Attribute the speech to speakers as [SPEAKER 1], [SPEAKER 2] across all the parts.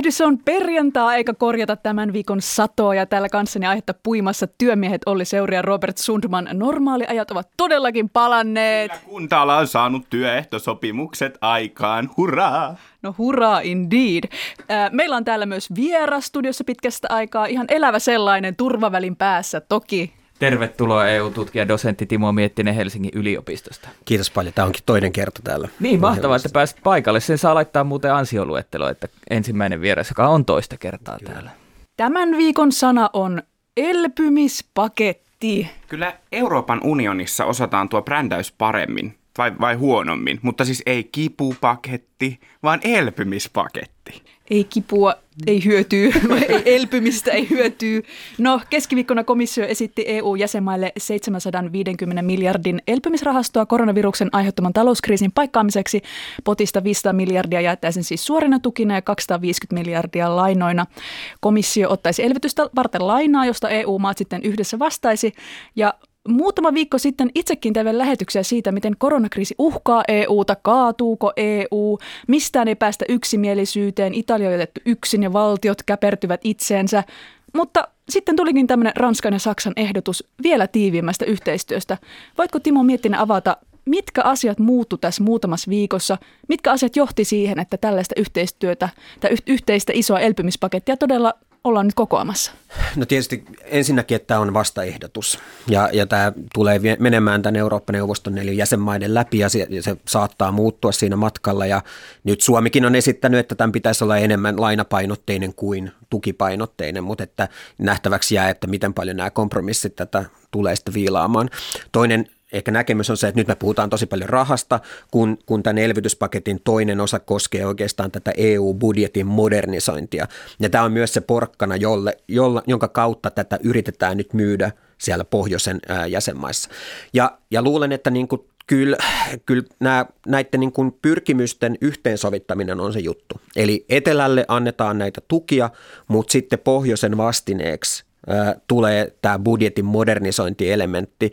[SPEAKER 1] Tervehdys on perjantaa eikä korjata tämän viikon satoa ja täällä kanssani aihetta puimassa työmiehet Olli Seuri ja Robert Sundman. Normaaliajat ovat todellakin palanneet.
[SPEAKER 2] Kyllä kunta on saanut työehtosopimukset aikaan, hurraa!
[SPEAKER 1] No hurraa indeed. Äh, Meillä on täällä myös vieras studiossa pitkästä aikaa, ihan elävä sellainen turvavälin päässä toki.
[SPEAKER 3] Tervetuloa EU-tutkija dosentti Timo Miettinen Helsingin yliopistosta.
[SPEAKER 4] Kiitos paljon. Tämä onkin toinen kerta täällä.
[SPEAKER 3] Niin, mahtavaa, että pääsit paikalle. Sen saa laittaa muuten ansioluettelo, että ensimmäinen vieras, joka on toista kertaa täällä.
[SPEAKER 1] Tämän viikon sana on elpymispaketti.
[SPEAKER 2] Kyllä Euroopan unionissa osataan tuo brändäys paremmin, vai, vai huonommin, mutta siis ei kipupaketti, vaan elpymispaketti.
[SPEAKER 1] Ei kipua, ei hyötyy, ei elpymistä, ei hyötyy. No, keskiviikkona komissio esitti EU-jäsenmaille 750 miljardin elpymisrahastoa koronaviruksen aiheuttaman talouskriisin paikkaamiseksi. Potista 500 miljardia jaettaisiin siis suorina tukina ja 250 miljardia lainoina. Komissio ottaisi elvytystä varten lainaa, josta EU-maat sitten yhdessä vastaisi. Ja Muutama viikko sitten itsekin tein lähetyksiä siitä, miten koronakriisi uhkaa EUta, kaatuuko EU, mistään ei päästä yksimielisyyteen, Italia on jätetty yksin ja valtiot käpertyvät itseensä. Mutta sitten tulikin tämmöinen Ranskan ja Saksan ehdotus vielä tiiviimmästä yhteistyöstä. Voitko Timo Miettinen avata, mitkä asiat muuttu tässä muutamassa viikossa, mitkä asiat johti siihen, että tällaista yhteistyötä tai yhteistä isoa elpymispakettia todella ollaan nyt kokoamassa?
[SPEAKER 4] No tietysti ensinnäkin, että tämä on vastaehdotus ja, ja tämä tulee menemään tämän Eurooppa-neuvoston eli jäsenmaiden läpi ja se, se saattaa muuttua siinä matkalla ja nyt Suomikin on esittänyt, että tämän pitäisi olla enemmän lainapainotteinen kuin tukipainotteinen, mutta että nähtäväksi jää, että miten paljon nämä kompromissit tätä tulee sitten viilaamaan. Toinen ehkä näkemys on se, että nyt me puhutaan tosi paljon rahasta, kun, kun tämän elvytyspaketin toinen osa koskee oikeastaan tätä EU-budjetin modernisointia. Ja tämä on myös se porkkana, jolle, jolla, jonka kautta tätä yritetään nyt myydä siellä pohjoisen ää, jäsenmaissa. Ja, ja luulen, että niin kuin kyllä, kyllä nämä, näiden niin kuin pyrkimysten yhteensovittaminen on se juttu. Eli etelälle annetaan näitä tukia, mutta sitten pohjoisen vastineeksi tulee tämä budjetin modernisointielementti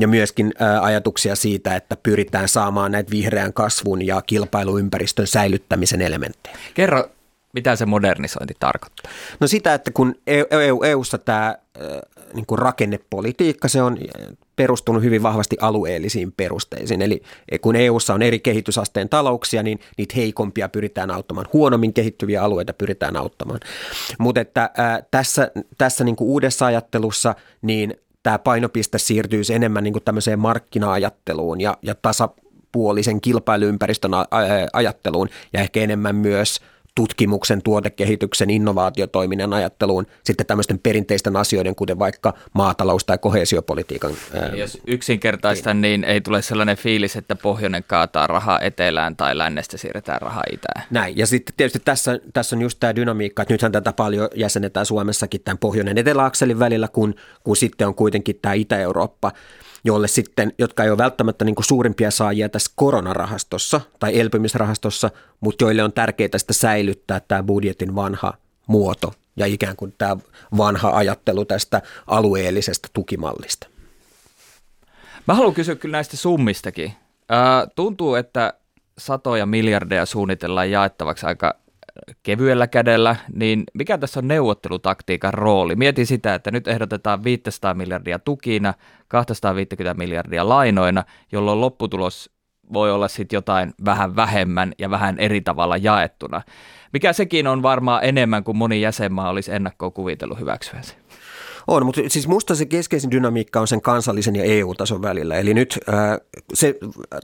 [SPEAKER 4] ja myöskin ajatuksia siitä, että pyritään saamaan näitä vihreän kasvun ja kilpailuympäristön säilyttämisen elementtejä.
[SPEAKER 3] Kerro, mitä se modernisointi tarkoittaa?
[SPEAKER 4] No sitä, että kun EU, EUssa tämä niin kuin rakennepolitiikka, se on perustunut hyvin vahvasti alueellisiin perusteisiin. Eli kun EUssa on eri kehitysasteen talouksia, niin niitä heikompia pyritään auttamaan, huonommin kehittyviä alueita pyritään auttamaan. Mutta että ää, tässä, tässä niin kuin uudessa ajattelussa, niin tämä painopiste siirtyy enemmän niin kuin tämmöiseen markkina-ajatteluun ja, ja tasapuolisen kilpailuympäristön ajatteluun ja ehkä enemmän myös – tutkimuksen, tuotekehityksen, innovaatiotoiminnan ajatteluun sitten tämmöisten perinteisten asioiden, kuten vaikka maatalous- tai kohesiopolitiikan.
[SPEAKER 3] Jos yksinkertaista, niin. niin ei tule sellainen fiilis, että pohjoinen kaataa rahaa etelään tai lännestä siirretään rahaa itään.
[SPEAKER 4] Näin, ja sitten tietysti tässä, tässä on just tämä dynamiikka, että nythän tätä paljon jäsenetään Suomessakin tämän pohjoinen eteläakselin välillä, kun, kun sitten on kuitenkin tämä Itä-Eurooppa, jolle sitten, jotka ei ole välttämättä niin kuin suurimpia saajia tässä koronarahastossa tai elpymisrahastossa, mutta joille on tärkeää sitä säilyttää tämä budjetin vanha muoto ja ikään kuin tämä vanha ajattelu tästä alueellisesta tukimallista.
[SPEAKER 3] Mä haluan kysyä kyllä näistä summistakin. Tuntuu, että satoja miljardeja suunnitellaan jaettavaksi aika kevyellä kädellä, niin mikä tässä on neuvottelutaktiikan rooli? Mietin sitä, että nyt ehdotetaan 500 miljardia tukina, 250 miljardia lainoina, jolloin lopputulos voi olla sitten jotain vähän vähemmän ja vähän eri tavalla jaettuna. Mikä sekin on varmaan enemmän kuin moni jäsenmaa olisi ennakkoon kuvitellut hyväksyvänsä.
[SPEAKER 4] On, mutta siis musta se keskeisin dynamiikka on sen kansallisen ja EU-tason välillä. Eli nyt äh, se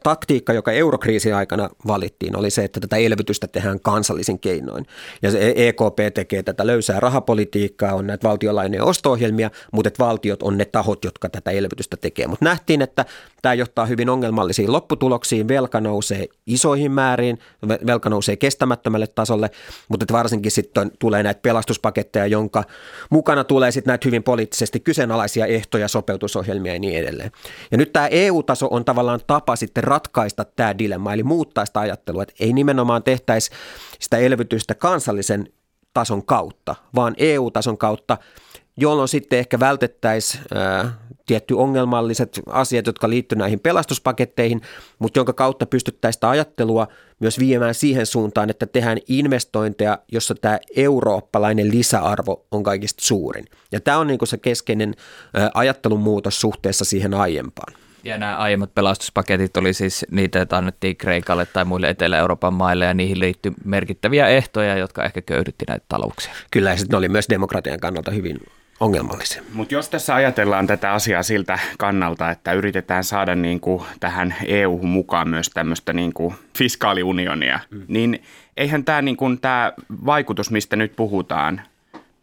[SPEAKER 4] taktiikka, joka eurokriisin aikana valittiin, oli se, että tätä elvytystä tehdään kansallisin keinoin. Ja se EKP tekee tätä löysää rahapolitiikkaa, on näitä valtiolainojen osto-ohjelmia, mutta että valtiot on ne tahot, jotka tätä elvytystä tekee. Mutta nähtiin, että tämä johtaa hyvin ongelmallisiin lopputuloksiin, velka nousee isoihin määriin, velka nousee kestämättömälle tasolle, mutta varsinkin sitten tulee näitä pelastuspaketteja, jonka mukana tulee sitten näitä hyvin poliittisesti kyseenalaisia ehtoja, sopeutusohjelmia ja niin edelleen. Ja nyt tämä EU-taso on tavallaan tapa sitten ratkaista tämä dilemma, eli muuttaa sitä ajattelua, että ei nimenomaan tehtäisi sitä elvytystä kansallisen tason kautta, vaan EU-tason kautta, jolloin sitten ehkä vältettäisiin tietty ongelmalliset asiat, jotka liittyvät näihin pelastuspaketteihin, mutta jonka kautta pystyttäisiin sitä ajattelua myös viemään siihen suuntaan, että tehdään investointeja, jossa tämä eurooppalainen lisäarvo on kaikista suurin. Ja tämä on niin se keskeinen ajattelun muutos suhteessa siihen aiempaan.
[SPEAKER 3] Ja nämä aiemmat pelastuspaketit oli siis niitä, joita annettiin Kreikalle tai muille Etelä-Euroopan maille, ja niihin liittyi merkittäviä ehtoja, jotka ehkä köyhdytti näitä talouksia.
[SPEAKER 4] Kyllä, ja sitten ne oli myös demokratian kannalta hyvin ongelmallisia.
[SPEAKER 2] Mutta jos tässä ajatellaan tätä asiaa siltä kannalta, että yritetään saada niin kuin tähän EU-hun mukaan myös tämmöistä niin kuin fiskaaliunionia, mm. niin eihän tämä niin kuin, vaikutus, mistä nyt puhutaan,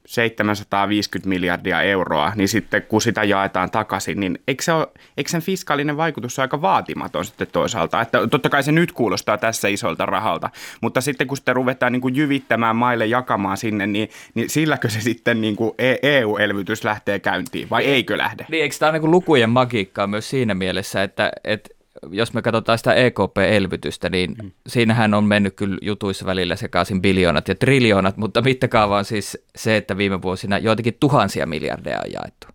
[SPEAKER 2] 750 miljardia euroa, niin sitten kun sitä jaetaan takaisin, niin eikö, se ole, eikö sen fiskaalinen vaikutus ole aika vaatimaton sitten toisaalta? Että totta kai se nyt kuulostaa tässä isolta rahalta, mutta sitten kun sitä ruvetaan niin kuin jyvittämään maille jakamaan sinne, niin, niin silläkö se sitten niin kuin EU-elvytys lähtee käyntiin vai eikö lähde?
[SPEAKER 3] Niin, eikö tämä ole niin lukujen magiikkaa myös siinä mielessä, että, että jos me katsotaan sitä EKP-elvytystä, niin mm. siinähän on mennyt kyllä jutuissa välillä sekaisin biljoonat ja triljoonat, mutta mittakaava on siis se, että viime vuosina joitakin tuhansia miljardeja on jaettu.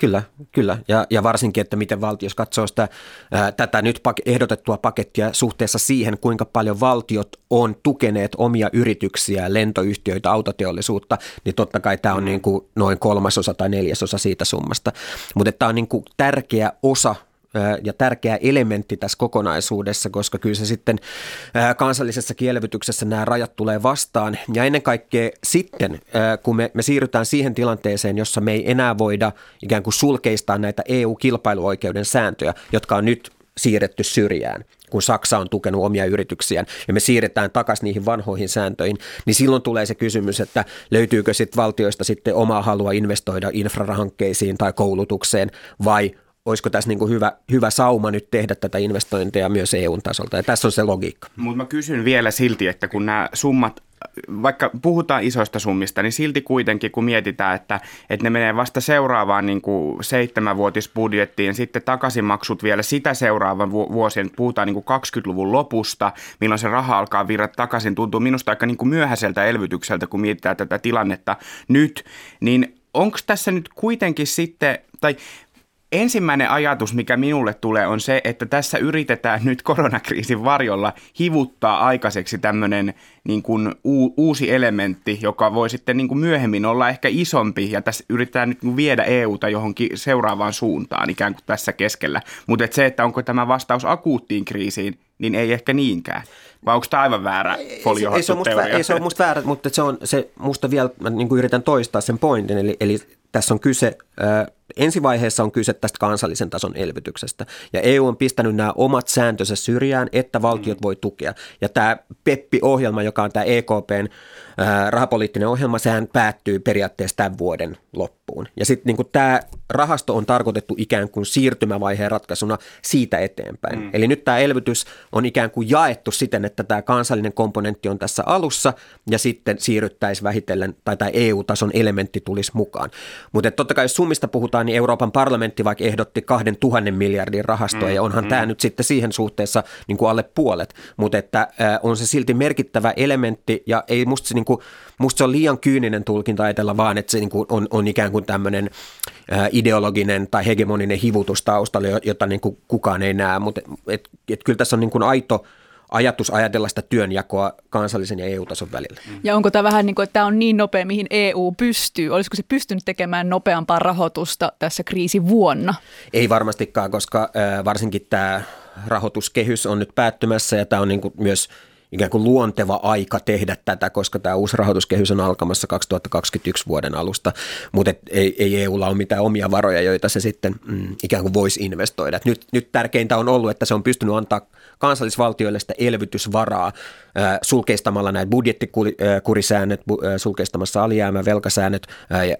[SPEAKER 4] Kyllä, kyllä. Ja, ja varsinkin, että miten valtio, jos katsoo sitä, ää, tätä nyt pak- ehdotettua pakettia suhteessa siihen, kuinka paljon valtiot on tukeneet omia yrityksiä, lentoyhtiöitä, autoteollisuutta, niin totta kai tämä on mm. niin kuin noin kolmasosa tai neljäsosa siitä summasta. Mutta tämä on niin kuin tärkeä osa ja tärkeä elementti tässä kokonaisuudessa, koska kyllä se sitten kansallisessa kielvytyksessä nämä rajat tulee vastaan. Ja ennen kaikkea sitten, kun me, me siirrytään siihen tilanteeseen, jossa me ei enää voida ikään kuin sulkeistaa näitä EU-kilpailuoikeuden sääntöjä, jotka on nyt siirretty syrjään, kun Saksa on tukenut omia yrityksiään ja me siirretään takaisin niihin vanhoihin sääntöihin, niin silloin tulee se kysymys, että löytyykö sitten valtioista sitten omaa halua investoida infrahankkeisiin tai koulutukseen vai olisiko tässä niin kuin hyvä, hyvä sauma nyt tehdä tätä investointeja myös EU-tasolta. Ja tässä on se logiikka.
[SPEAKER 2] Mutta mä kysyn vielä silti, että kun nämä summat vaikka puhutaan isoista summista, niin silti kuitenkin kun mietitään, että, että ne menee vasta seuraavaan niin kuin seitsemänvuotisbudjettiin, sitten takaisinmaksut vielä sitä seuraavan vuosien, puhutaan niin kuin 20-luvun lopusta, milloin se raha alkaa virrata takaisin, tuntuu minusta aika niin kuin myöhäiseltä elvytykseltä, kun mietitään tätä tilannetta nyt, niin onko tässä nyt kuitenkin sitten, tai Ensimmäinen ajatus, mikä minulle tulee, on se, että tässä yritetään nyt koronakriisin varjolla hivuttaa aikaiseksi tämmöinen niin kuin uusi elementti, joka voi sitten niin kuin myöhemmin olla ehkä isompi, ja tässä yritetään nyt niin viedä EUta johonkin seuraavaan suuntaan ikään kuin tässä keskellä. Mutta se, että onko tämä vastaus akuuttiin kriisiin, niin ei ehkä niinkään. Vai onko tämä aivan väärä folio
[SPEAKER 4] ei, se on musta, ei se ole musta väärä, mutta se on se, musta vielä, mä niin kuin yritän toistaa sen pointin, eli, eli tässä on kyse, äh, ensivaiheessa on kyse tästä kansallisen tason elvytyksestä. Ja EU on pistänyt nämä omat sääntönsä syrjään, että valtiot mm. voi tukea. Ja tämä PEPPI-ohjelma, joka on tämä EKPn äh, rahapoliittinen ohjelma, sehän päättyy periaatteessa tämän vuoden loppuun. Ja sitten niin tämä rahasto on tarkoitettu ikään kuin siirtymävaiheen ratkaisuna siitä eteenpäin. Mm. Eli nyt tämä elvytys on ikään kuin jaettu siten, että tämä kansallinen komponentti on tässä alussa ja sitten siirryttäisiin vähitellen, tai tämä EU-tason elementti tulisi mukaan. Mutta totta kai jos summista puhutaan, niin Euroopan parlamentti vaikka ehdotti kahden tuhannen miljardin rahastoa, mm, ja onhan mm. tämä nyt sitten siihen suhteessa niin kuin alle puolet. Mutta että äh, on se silti merkittävä elementti, ja ei musta se, niin kuin, musta se on liian kyyninen tulkinta ajatella vaan, että se niin kuin on, on ikään kuin tämmöinen äh, ideologinen tai hegemoninen hivutus taustalla, jota niin kuin kukaan ei näe, mutta et, et kyllä tässä on niin kuin aito – ajatus ajatella sitä työnjakoa kansallisen ja EU-tason välillä.
[SPEAKER 1] Ja onko tämä vähän niin kuin, että tämä on niin nopea, mihin EU pystyy? Olisiko se pystynyt tekemään nopeampaa rahoitusta tässä kriisivuonna?
[SPEAKER 4] Ei varmastikaan, koska varsinkin tämä rahoituskehys on nyt päättymässä ja tämä on niin kuin myös ikään kuin luonteva aika tehdä tätä, koska tämä uusi rahoituskehys on alkamassa 2021 vuoden alusta, mutta ei, ei EUlla ole mitään omia varoja, joita se sitten mm, ikään kuin voisi investoida. nyt, nyt tärkeintä on ollut, että se on pystynyt antaa kansallisvaltioille sitä elvytysvaraa sulkeistamalla näitä budjettikurisäännöt, sulkeistamassa alijäämä, velkasäännöt,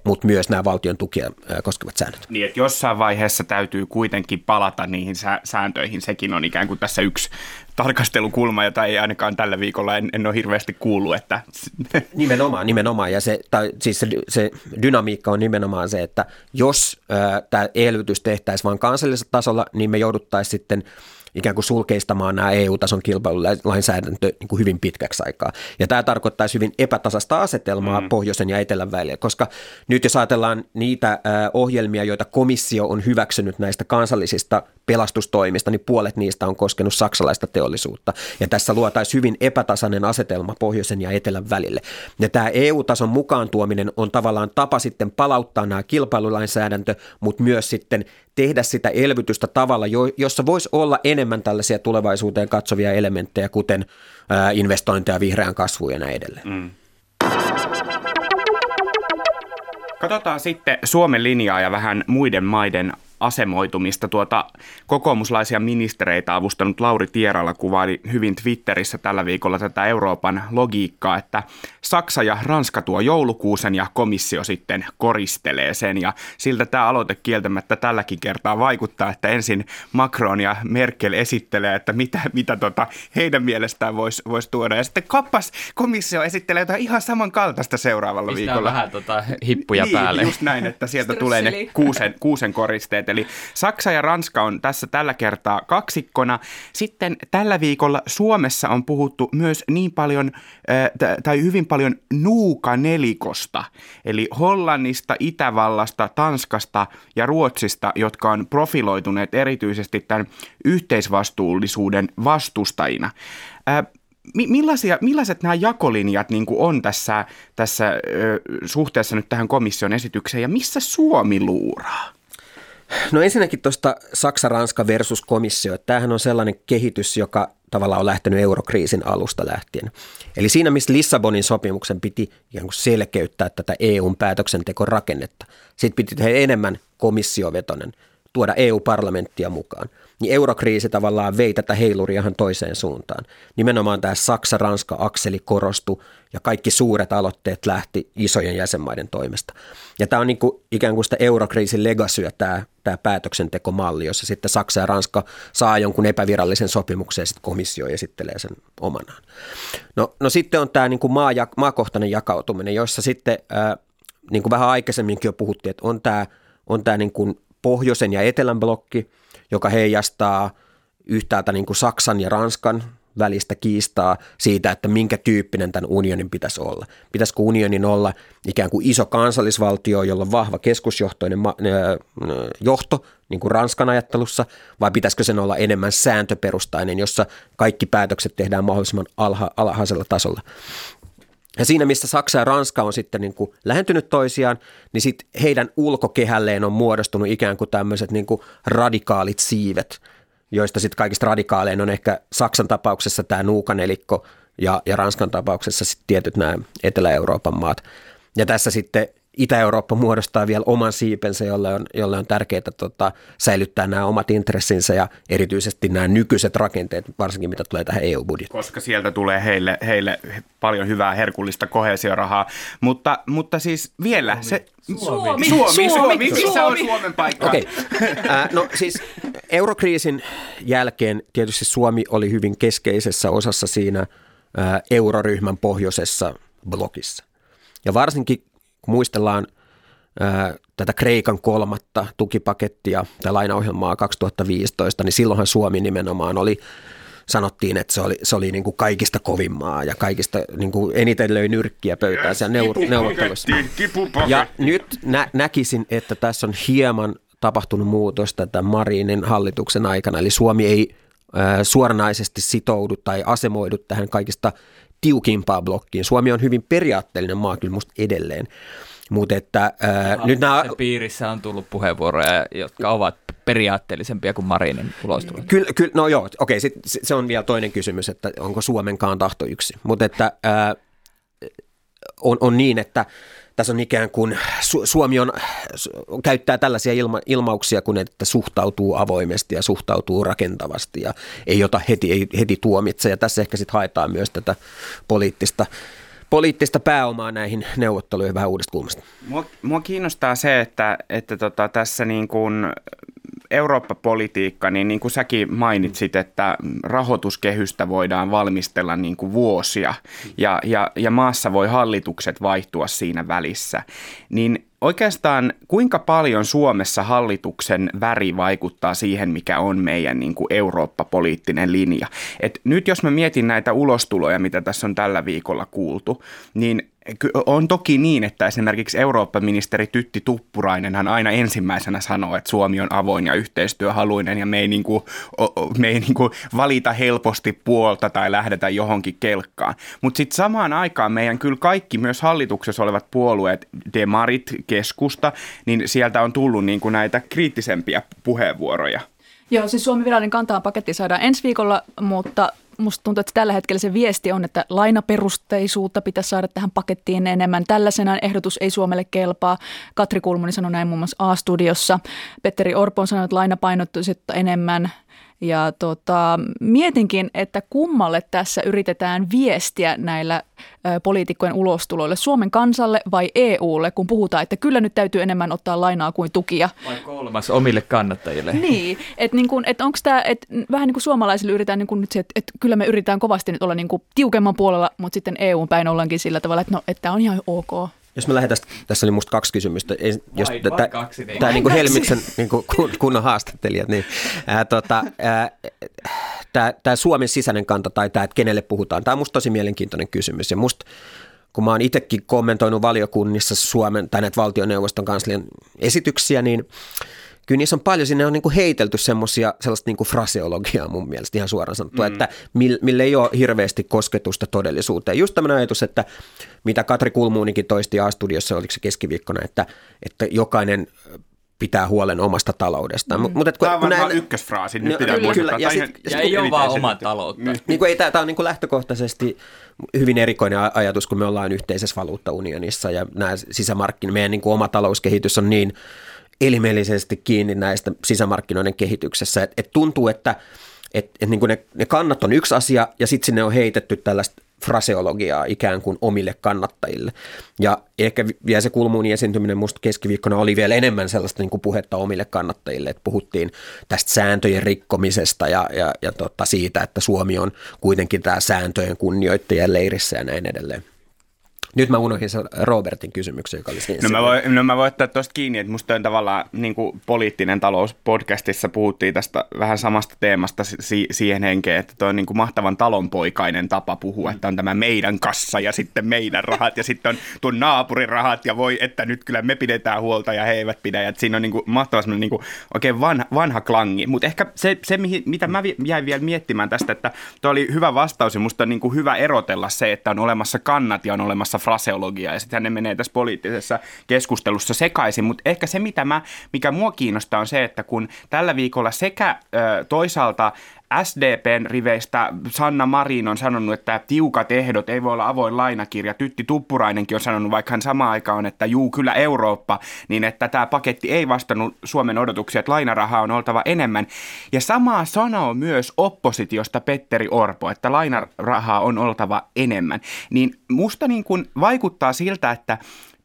[SPEAKER 4] mutta myös nämä valtion tukia koskevat säännöt.
[SPEAKER 2] Niin, että jossain vaiheessa täytyy kuitenkin palata niihin sääntöihin, sekin on ikään kuin tässä yksi tarkastelukulma, jota ei ainakaan tällä viikolla en, en ole hirveästi kuullut. Että...
[SPEAKER 4] Nimenomaan, nimenomaan. Ja se, tai, siis se, se dynamiikka on nimenomaan se, että jos tämä elvytys tehtäisiin vain kansallisella tasolla, niin me jouduttaisiin sitten – ikään kuin sulkeistamaan nämä EU-tason kilpailulainsäädäntö niin kuin hyvin pitkäksi aikaa. Ja tämä tarkoittaisi hyvin epätasasta asetelmaa mm. pohjoisen ja etelän välillä, koska nyt jos ajatellaan niitä ohjelmia, joita komissio on hyväksynyt näistä kansallisista pelastustoimista, niin puolet niistä on koskenut saksalaista teollisuutta. Ja tässä luotaisiin hyvin epätasainen asetelma pohjoisen ja etelän välille. Ja tämä EU-tason mukaan tuominen on tavallaan tapa sitten palauttaa nämä kilpailulainsäädäntö, mutta myös sitten tehdä sitä elvytystä tavalla, jossa voisi olla enemmän tällaisia tulevaisuuteen katsovia elementtejä, kuten investointeja vihreän kasvuun ja näin edelleen. Mm.
[SPEAKER 2] Katsotaan sitten Suomen linjaa ja vähän muiden maiden asemoitumista. Tuota kokoomuslaisia ministereitä avustanut Lauri Tierala kuvaili hyvin Twitterissä tällä viikolla tätä Euroopan logiikkaa, että Saksa ja Ranska tuo joulukuusen ja komissio sitten koristelee sen. Ja siltä tämä aloite kieltämättä tälläkin kertaa vaikuttaa, että ensin Macron ja Merkel esittelee, että mitä, mitä tota heidän mielestään voisi vois tuoda. Ja sitten kappas komissio esittelee jotain ihan samankaltaista seuraavalla
[SPEAKER 3] Pistää
[SPEAKER 2] viikolla.
[SPEAKER 3] vähän tota hippuja
[SPEAKER 2] niin,
[SPEAKER 3] päälle.
[SPEAKER 2] just näin, että sieltä tulee ne kuusen, kuusen koristeet. Eli Saksa ja Ranska on tässä tällä kertaa kaksikkona. Sitten tällä viikolla Suomessa on puhuttu myös niin paljon, tai hyvin paljon nuukanelikosta, eli Hollannista, Itävallasta, Tanskasta ja Ruotsista, jotka on profiloituneet erityisesti tämän yhteisvastuullisuuden vastustajina. Millaisia, millaiset nämä jakolinjat niin on tässä, tässä ö, suhteessa nyt tähän komission esitykseen ja missä Suomi luuraa?
[SPEAKER 4] No ensinnäkin tuosta Saksa-Ranska versus komissio. Tämähän on sellainen kehitys, joka tavallaan on lähtenyt eurokriisin alusta lähtien. Eli siinä, missä Lissabonin sopimuksen piti ikään kuin selkeyttää tätä EUn päätöksentekorakennetta, sitten piti tehdä enemmän komissiovetonen, tuoda EU-parlamenttia mukaan. Niin eurokriisi tavallaan vei tätä heiluriahan toiseen suuntaan. Nimenomaan tämä Saksa-Ranska-akseli korostui ja kaikki suuret aloitteet lähti isojen jäsenmaiden toimesta. Ja tämä on niin kuin ikään kuin sitä eurokriisin legasyä tämä, tämä päätöksentekomalli, jossa sitten Saksa ja Ranska saa jonkun epävirallisen sopimuksen ja sitten komissio esittelee sen omanaan. No, no sitten on tämä niin kuin maa, maakohtainen jakautuminen, jossa sitten ää, niin kuin vähän aikaisemminkin jo puhuttiin, että on tämä, on tämä niin kuin pohjoisen ja etelän blokki, joka heijastaa yhtäältä niin kuin Saksan ja Ranskan välistä kiistaa siitä, että minkä tyyppinen tämän unionin pitäisi olla. Pitäisikö unionin olla ikään kuin iso kansallisvaltio, jolla on vahva keskusjohtoinen ma- johto, niin kuin Ranskan ajattelussa, vai pitäisikö sen olla enemmän sääntöperustainen, jossa kaikki päätökset tehdään mahdollisimman alha- alhaisella tasolla. Ja siinä, missä Saksa ja Ranska on sitten niin kuin lähentynyt toisiaan, niin sitten heidän ulkokehälleen on muodostunut ikään kuin tämmöiset niin kuin radikaalit siivet, joista sitten kaikista radikaalein on ehkä Saksan tapauksessa tämä nuukanelikko ja, ja Ranskan tapauksessa sitten tietyt nämä Etelä-Euroopan maat. Ja tässä sitten Itä-Eurooppa muodostaa vielä oman siipensä, jolle on, jolle on tärkeää tota, säilyttää nämä omat intressinsä ja erityisesti nämä nykyiset rakenteet, varsinkin mitä tulee tähän EU-budjettiin.
[SPEAKER 2] Koska sieltä tulee heille, heille paljon hyvää herkullista kohesiorahaa. Mutta, mutta siis vielä
[SPEAKER 3] Suomi.
[SPEAKER 2] se...
[SPEAKER 3] Suomi.
[SPEAKER 2] Suomi, Suomi, Suomi. Missä
[SPEAKER 3] Suomi.
[SPEAKER 2] on Suomen paikka?
[SPEAKER 4] Okei. Okay. Äh, no siis eurokriisin jälkeen tietysti Suomi oli hyvin keskeisessä osassa siinä äh, euroryhmän pohjoisessa blokissa. Ja varsinkin kun muistellaan ää, tätä Kreikan kolmatta tukipakettia tai lainaohjelmaa 2015, niin silloinhan Suomi nimenomaan oli sanottiin, että se oli, se oli niin kuin kaikista kovin maa ja kaikista niin kuin eniten löi nyrkkiä pöytään yes, siellä neur- neuvottelussa. Ja nyt nä- näkisin, että tässä on hieman tapahtunut muutos tätä Marinin hallituksen aikana, eli Suomi ei äh, suoranaisesti sitoudu tai asemoidu tähän kaikista tiukimpaan blokkiin. Suomi on hyvin periaatteellinen maa kyllä musta edelleen. Mutta että ää, nyt nämä...
[SPEAKER 3] piirissä on tullut puheenvuoroja, jotka ovat periaatteellisempia kuin Marinin ulostulo.
[SPEAKER 4] Kyllä, kyllä, no joo, okei, sit, se on vielä toinen kysymys, että onko Suomenkaan tahto yksi. Mutta että ää, on, on niin, että tässä on ikään kuin, Suomi on, käyttää tällaisia ilma, ilmauksia kuin, että suhtautuu avoimesti ja suhtautuu rakentavasti ja ei ota heti, ei heti tuomitse. Ja tässä ehkä sitten haetaan myös tätä poliittista poliittista pääomaa näihin neuvotteluihin vähän uudesta kulmasta.
[SPEAKER 2] Mua, mua kiinnostaa se, että, että tota, tässä niin kuin Eurooppa-politiikka, niin niin kuin säkin mainitsit, että rahoituskehystä voidaan valmistella niin kuin vuosia ja, ja, ja maassa voi hallitukset vaihtua siinä välissä, niin oikeastaan kuinka paljon Suomessa hallituksen väri vaikuttaa siihen, mikä on meidän niin kuin Eurooppa-poliittinen linja. Et nyt jos mä mietin näitä ulostuloja, mitä tässä on tällä viikolla kuultu, niin on toki niin, että esimerkiksi Eurooppa-ministeri Tytti Tuppurainen hän aina ensimmäisenä sanoo, että Suomi on avoin ja yhteistyöhaluinen ja me ei, niin kuin, me ei niin kuin valita helposti puolta tai lähdetä johonkin kelkkaan. Mutta sitten samaan aikaan meidän kyllä kaikki, myös hallituksessa olevat puolueet, demarit, keskusta, niin sieltä on tullut niin kuin näitä kriittisempiä puheenvuoroja.
[SPEAKER 1] Joo, siis Suomen virallinen kantaan paketti saadaan ensi viikolla, mutta musta tuntuu, että tällä hetkellä se viesti on, että lainaperusteisuutta pitäisi saada tähän pakettiin enemmän. Tällaisena ehdotus ei Suomelle kelpaa. Katri Kulmuni sanoi näin muun muassa A-studiossa. Petteri Orpo on sanonut, lainapainottuisuutta enemmän – ja tota, mietinkin, että kummalle tässä yritetään viestiä näillä poliitikkojen ulostuloille, Suomen kansalle vai EUlle, kun puhutaan, että kyllä nyt täytyy enemmän ottaa lainaa kuin tukia.
[SPEAKER 3] Vai kolmas omille kannattajille.
[SPEAKER 1] Niin, että niin et onko tämä, että vähän niin kuin suomalaisille yritetään niin kuin nyt se, että, että kyllä me yritetään kovasti nyt olla niin kuin tiukemman puolella, mutta sitten EUn päin ollaankin sillä tavalla, että no, että on ihan ok.
[SPEAKER 4] Jos me lähdetään, tässä oli musta kaksi kysymystä. Jos, vai, vai kaksi, niin. Tämä niin kuin Helmiksen niin kuin kunnon haastattelijat. Niin, ää, tota, ää, tämä, tämä Suomen sisäinen kanta tai tämä, että kenelle puhutaan, tämä on musta tosi mielenkiintoinen kysymys. Ja musta kun mä oon itsekin kommentoinut valiokunnissa Suomen tai näitä valtioneuvoston kanslian esityksiä, niin kyllä niissä on paljon, sinne on niin kuin heitelty semmoisia, sellaista niin kuin fraseologiaa mun mielestä ihan suoraan sanottu, mm. että mille ei ole hirveästi kosketusta todellisuuteen. Just tämmöinen ajatus, että mitä Katri Kulmuunikin toisti A-studiossa, oliko se keskiviikkona, että, että jokainen pitää huolen omasta taloudestaan. Mm.
[SPEAKER 2] Mut, et, kun, tämä on kun näin, ykkösfraasi, nyt no, pitää kyllä, kyllä.
[SPEAKER 3] Ja, sit, ja, ja ei ole vaan oma taloutta.
[SPEAKER 4] Niin. Niin kuin ei, tämä on niin kuin lähtökohtaisesti hyvin erikoinen ajatus, kun me ollaan yhteisessä valuuttaunionissa ja nämä sisämarkkinat, meidän niin kuin oma talouskehitys on niin elimellisesti kiinni näistä sisämarkkinoiden kehityksessä. Et, et tuntuu, että et, et niin ne, ne kannat on yksi asia ja sitten sinne on heitetty tällaista fraseologiaa ikään kuin omille kannattajille. Ja ehkä vielä se kulmuun esiintyminen musta keskiviikkona oli vielä enemmän sellaista niin kuin puhetta omille kannattajille, että puhuttiin tästä sääntöjen rikkomisesta ja, ja, ja tota siitä, että Suomi on kuitenkin tämä sääntöjen kunnioittajien leirissä ja näin edelleen. Nyt mä unohdin sen Robertin kysymyksen, joka oli siinä.
[SPEAKER 2] No mä, voin, no mä voin ottaa tuosta kiinni, että musta on tavallaan niin kuin poliittinen talous podcastissa puhuttiin tästä vähän samasta teemasta si- siihen henkeen, että toi on niin kuin mahtavan talonpoikainen tapa puhua, että on tämä meidän kassa ja sitten meidän rahat ja sitten on tuon naapurin rahat ja voi, että nyt kyllä me pidetään huolta ja he eivät pidä. Ja siinä on niin kuin mahtava niin kuin oikein vanha, vanha klangi. Mutta ehkä se, se, mitä mä jäin vielä miettimään tästä, että tuo oli hyvä vastaus ja musta on niin kuin hyvä erotella se, että on olemassa kannat ja on olemassa fraseologia ja sitten ne menee tässä poliittisessa keskustelussa sekaisin, mutta ehkä se, mitä mä, mikä mua kiinnostaa on se, että kun tällä viikolla sekä ö, toisaalta SDPn riveistä Sanna Marin on sanonut, että tiukat ehdot ei voi olla avoin lainakirja. Tytti Tuppurainenkin on sanonut, vaikka hän samaan aikaan, että juu kyllä Eurooppa, niin että tämä paketti ei vastannut Suomen odotuksia, että lainarahaa on oltava enemmän. Ja samaa sanoo myös oppositiosta Petteri Orpo, että lainarahaa on oltava enemmän. Niin musta niin kuin vaikuttaa siltä, että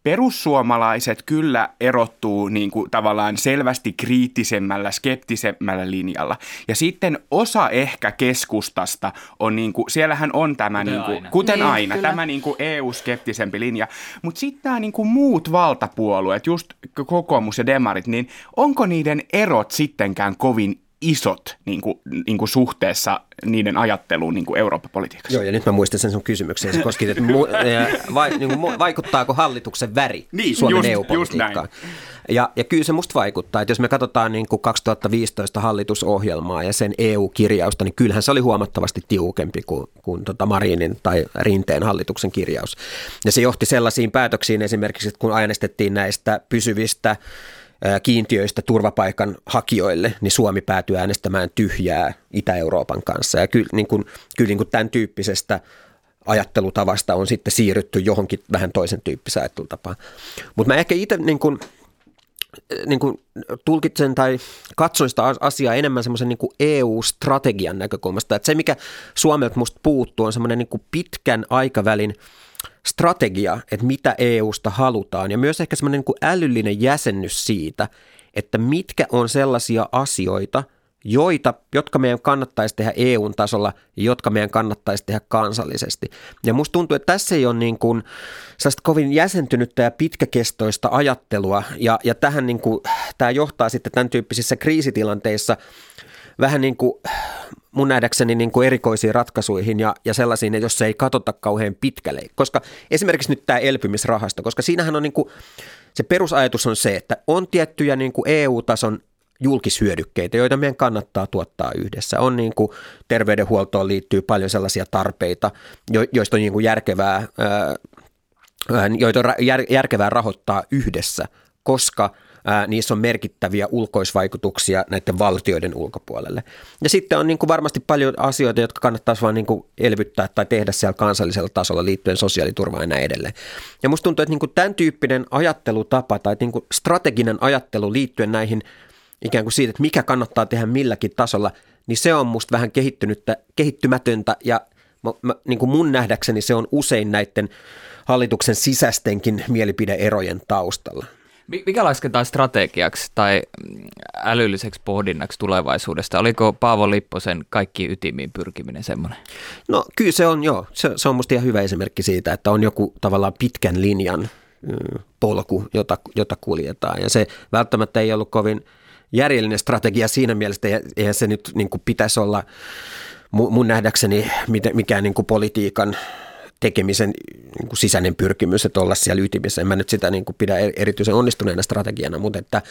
[SPEAKER 2] perussuomalaiset kyllä erottuu niin kuin tavallaan selvästi kriittisemmällä, skeptisemmällä linjalla. Ja sitten osa ehkä keskustasta on, niin kuin, siellähän on tämä, kuten niin kuin, aina, kuten niin, aina tämä niin kuin EU-skeptisempi linja. Mutta sitten nämä niin kuin muut valtapuolueet, just kokoomus ja demarit, niin onko niiden erot sittenkään kovin isot niin kuin, niin kuin suhteessa niiden ajatteluun niin kuin Eurooppa-politiikassa.
[SPEAKER 4] Joo, ja nyt mä muistan sen sun kysymyksen. Se koski, että mu, vai, niin kuin, vaikuttaako hallituksen väri niin, Suomen just, EU-politiikkaan. Just ja, ja kyllä se musta vaikuttaa, että jos me katsotaan niin kuin 2015 hallitusohjelmaa ja sen EU-kirjausta, niin kyllähän se oli huomattavasti tiukempi kuin, kuin tota Marinin tai Rinteen hallituksen kirjaus. Ja se johti sellaisiin päätöksiin esimerkiksi, että kun äänestettiin näistä pysyvistä kiintiöistä turvapaikan hakijoille, niin Suomi päätyy äänestämään tyhjää Itä-Euroopan kanssa. Ja kyllä, niin kuin, kyllä niin kuin tämän tyyppisestä ajattelutavasta on sitten siirrytty johonkin vähän toisen tyyppiseen ajattelutapaan. Mutta mä ehkä itse niin kuin, niin kuin tulkitsen tai katsoin sitä asiaa enemmän semmoisen niin EU-strategian näkökulmasta. Että se, mikä Suomelta musta puuttuu, on semmoinen niin pitkän aikavälin – strategia, että mitä EUsta halutaan ja myös ehkä semmoinen niin älyllinen jäsennys siitä, että mitkä on sellaisia asioita, joita, jotka meidän kannattaisi tehdä EU-tasolla ja jotka meidän kannattaisi tehdä kansallisesti. Ja musta tuntuu, että tässä ei ole niin kuin kovin jäsentynyttä ja pitkäkestoista ajattelua ja, ja tähän niin kuin, tämä johtaa sitten tämän tyyppisissä kriisitilanteissa vähän niin kuin mun nähdäkseni niin kuin erikoisiin ratkaisuihin ja, ja sellaisiin, jos ei katsota kauhean pitkälle. Koska esimerkiksi nyt tämä elpymisrahasto, koska siinähän on niin kuin, se perusajatus on se, että on tiettyjä niin kuin EU-tason julkishyödykkeitä, joita meidän kannattaa tuottaa yhdessä. On niin kuin terveydenhuoltoon liittyy paljon sellaisia tarpeita, joista on niin kuin järkevää, joita on järkevää rahoittaa yhdessä, koska – ää, niissä on merkittäviä ulkoisvaikutuksia näiden valtioiden ulkopuolelle. Ja sitten on niin kuin varmasti paljon asioita, jotka kannattaisi vain niin kuin elvyttää tai tehdä siellä kansallisella tasolla liittyen sosiaaliturvaan ja näin edelleen. Ja musta tuntuu, että niin kuin tämän tyyppinen ajattelutapa tai niin kuin strateginen ajattelu liittyen näihin ikään kuin siitä, että mikä kannattaa tehdä milläkin tasolla, niin se on musta vähän kehittynyttä, kehittymätöntä ja mä, mä, niin kuin mun nähdäkseni se on usein näiden hallituksen sisäistenkin mielipideerojen taustalla.
[SPEAKER 3] Mikä lasketaan strategiaksi tai älylliseksi pohdinnaksi tulevaisuudesta? Oliko Paavo Lipposen kaikki ytimiin pyrkiminen semmoinen?
[SPEAKER 4] No kyllä se on, joo. Se, se on musta ihan hyvä esimerkki siitä, että on joku tavallaan pitkän linjan polku, jota, jota kuljetaan. Ja se välttämättä ei ollut kovin järjellinen strategia siinä mielessä, että eihän se nyt niin kuin pitäisi olla mun nähdäkseni mikään niin kuin politiikan tekemisen niin kuin sisäinen pyrkimys, että olla siellä ytimessä. En mä nyt sitä niin kuin pidä erityisen onnistuneena strategiana, mutta että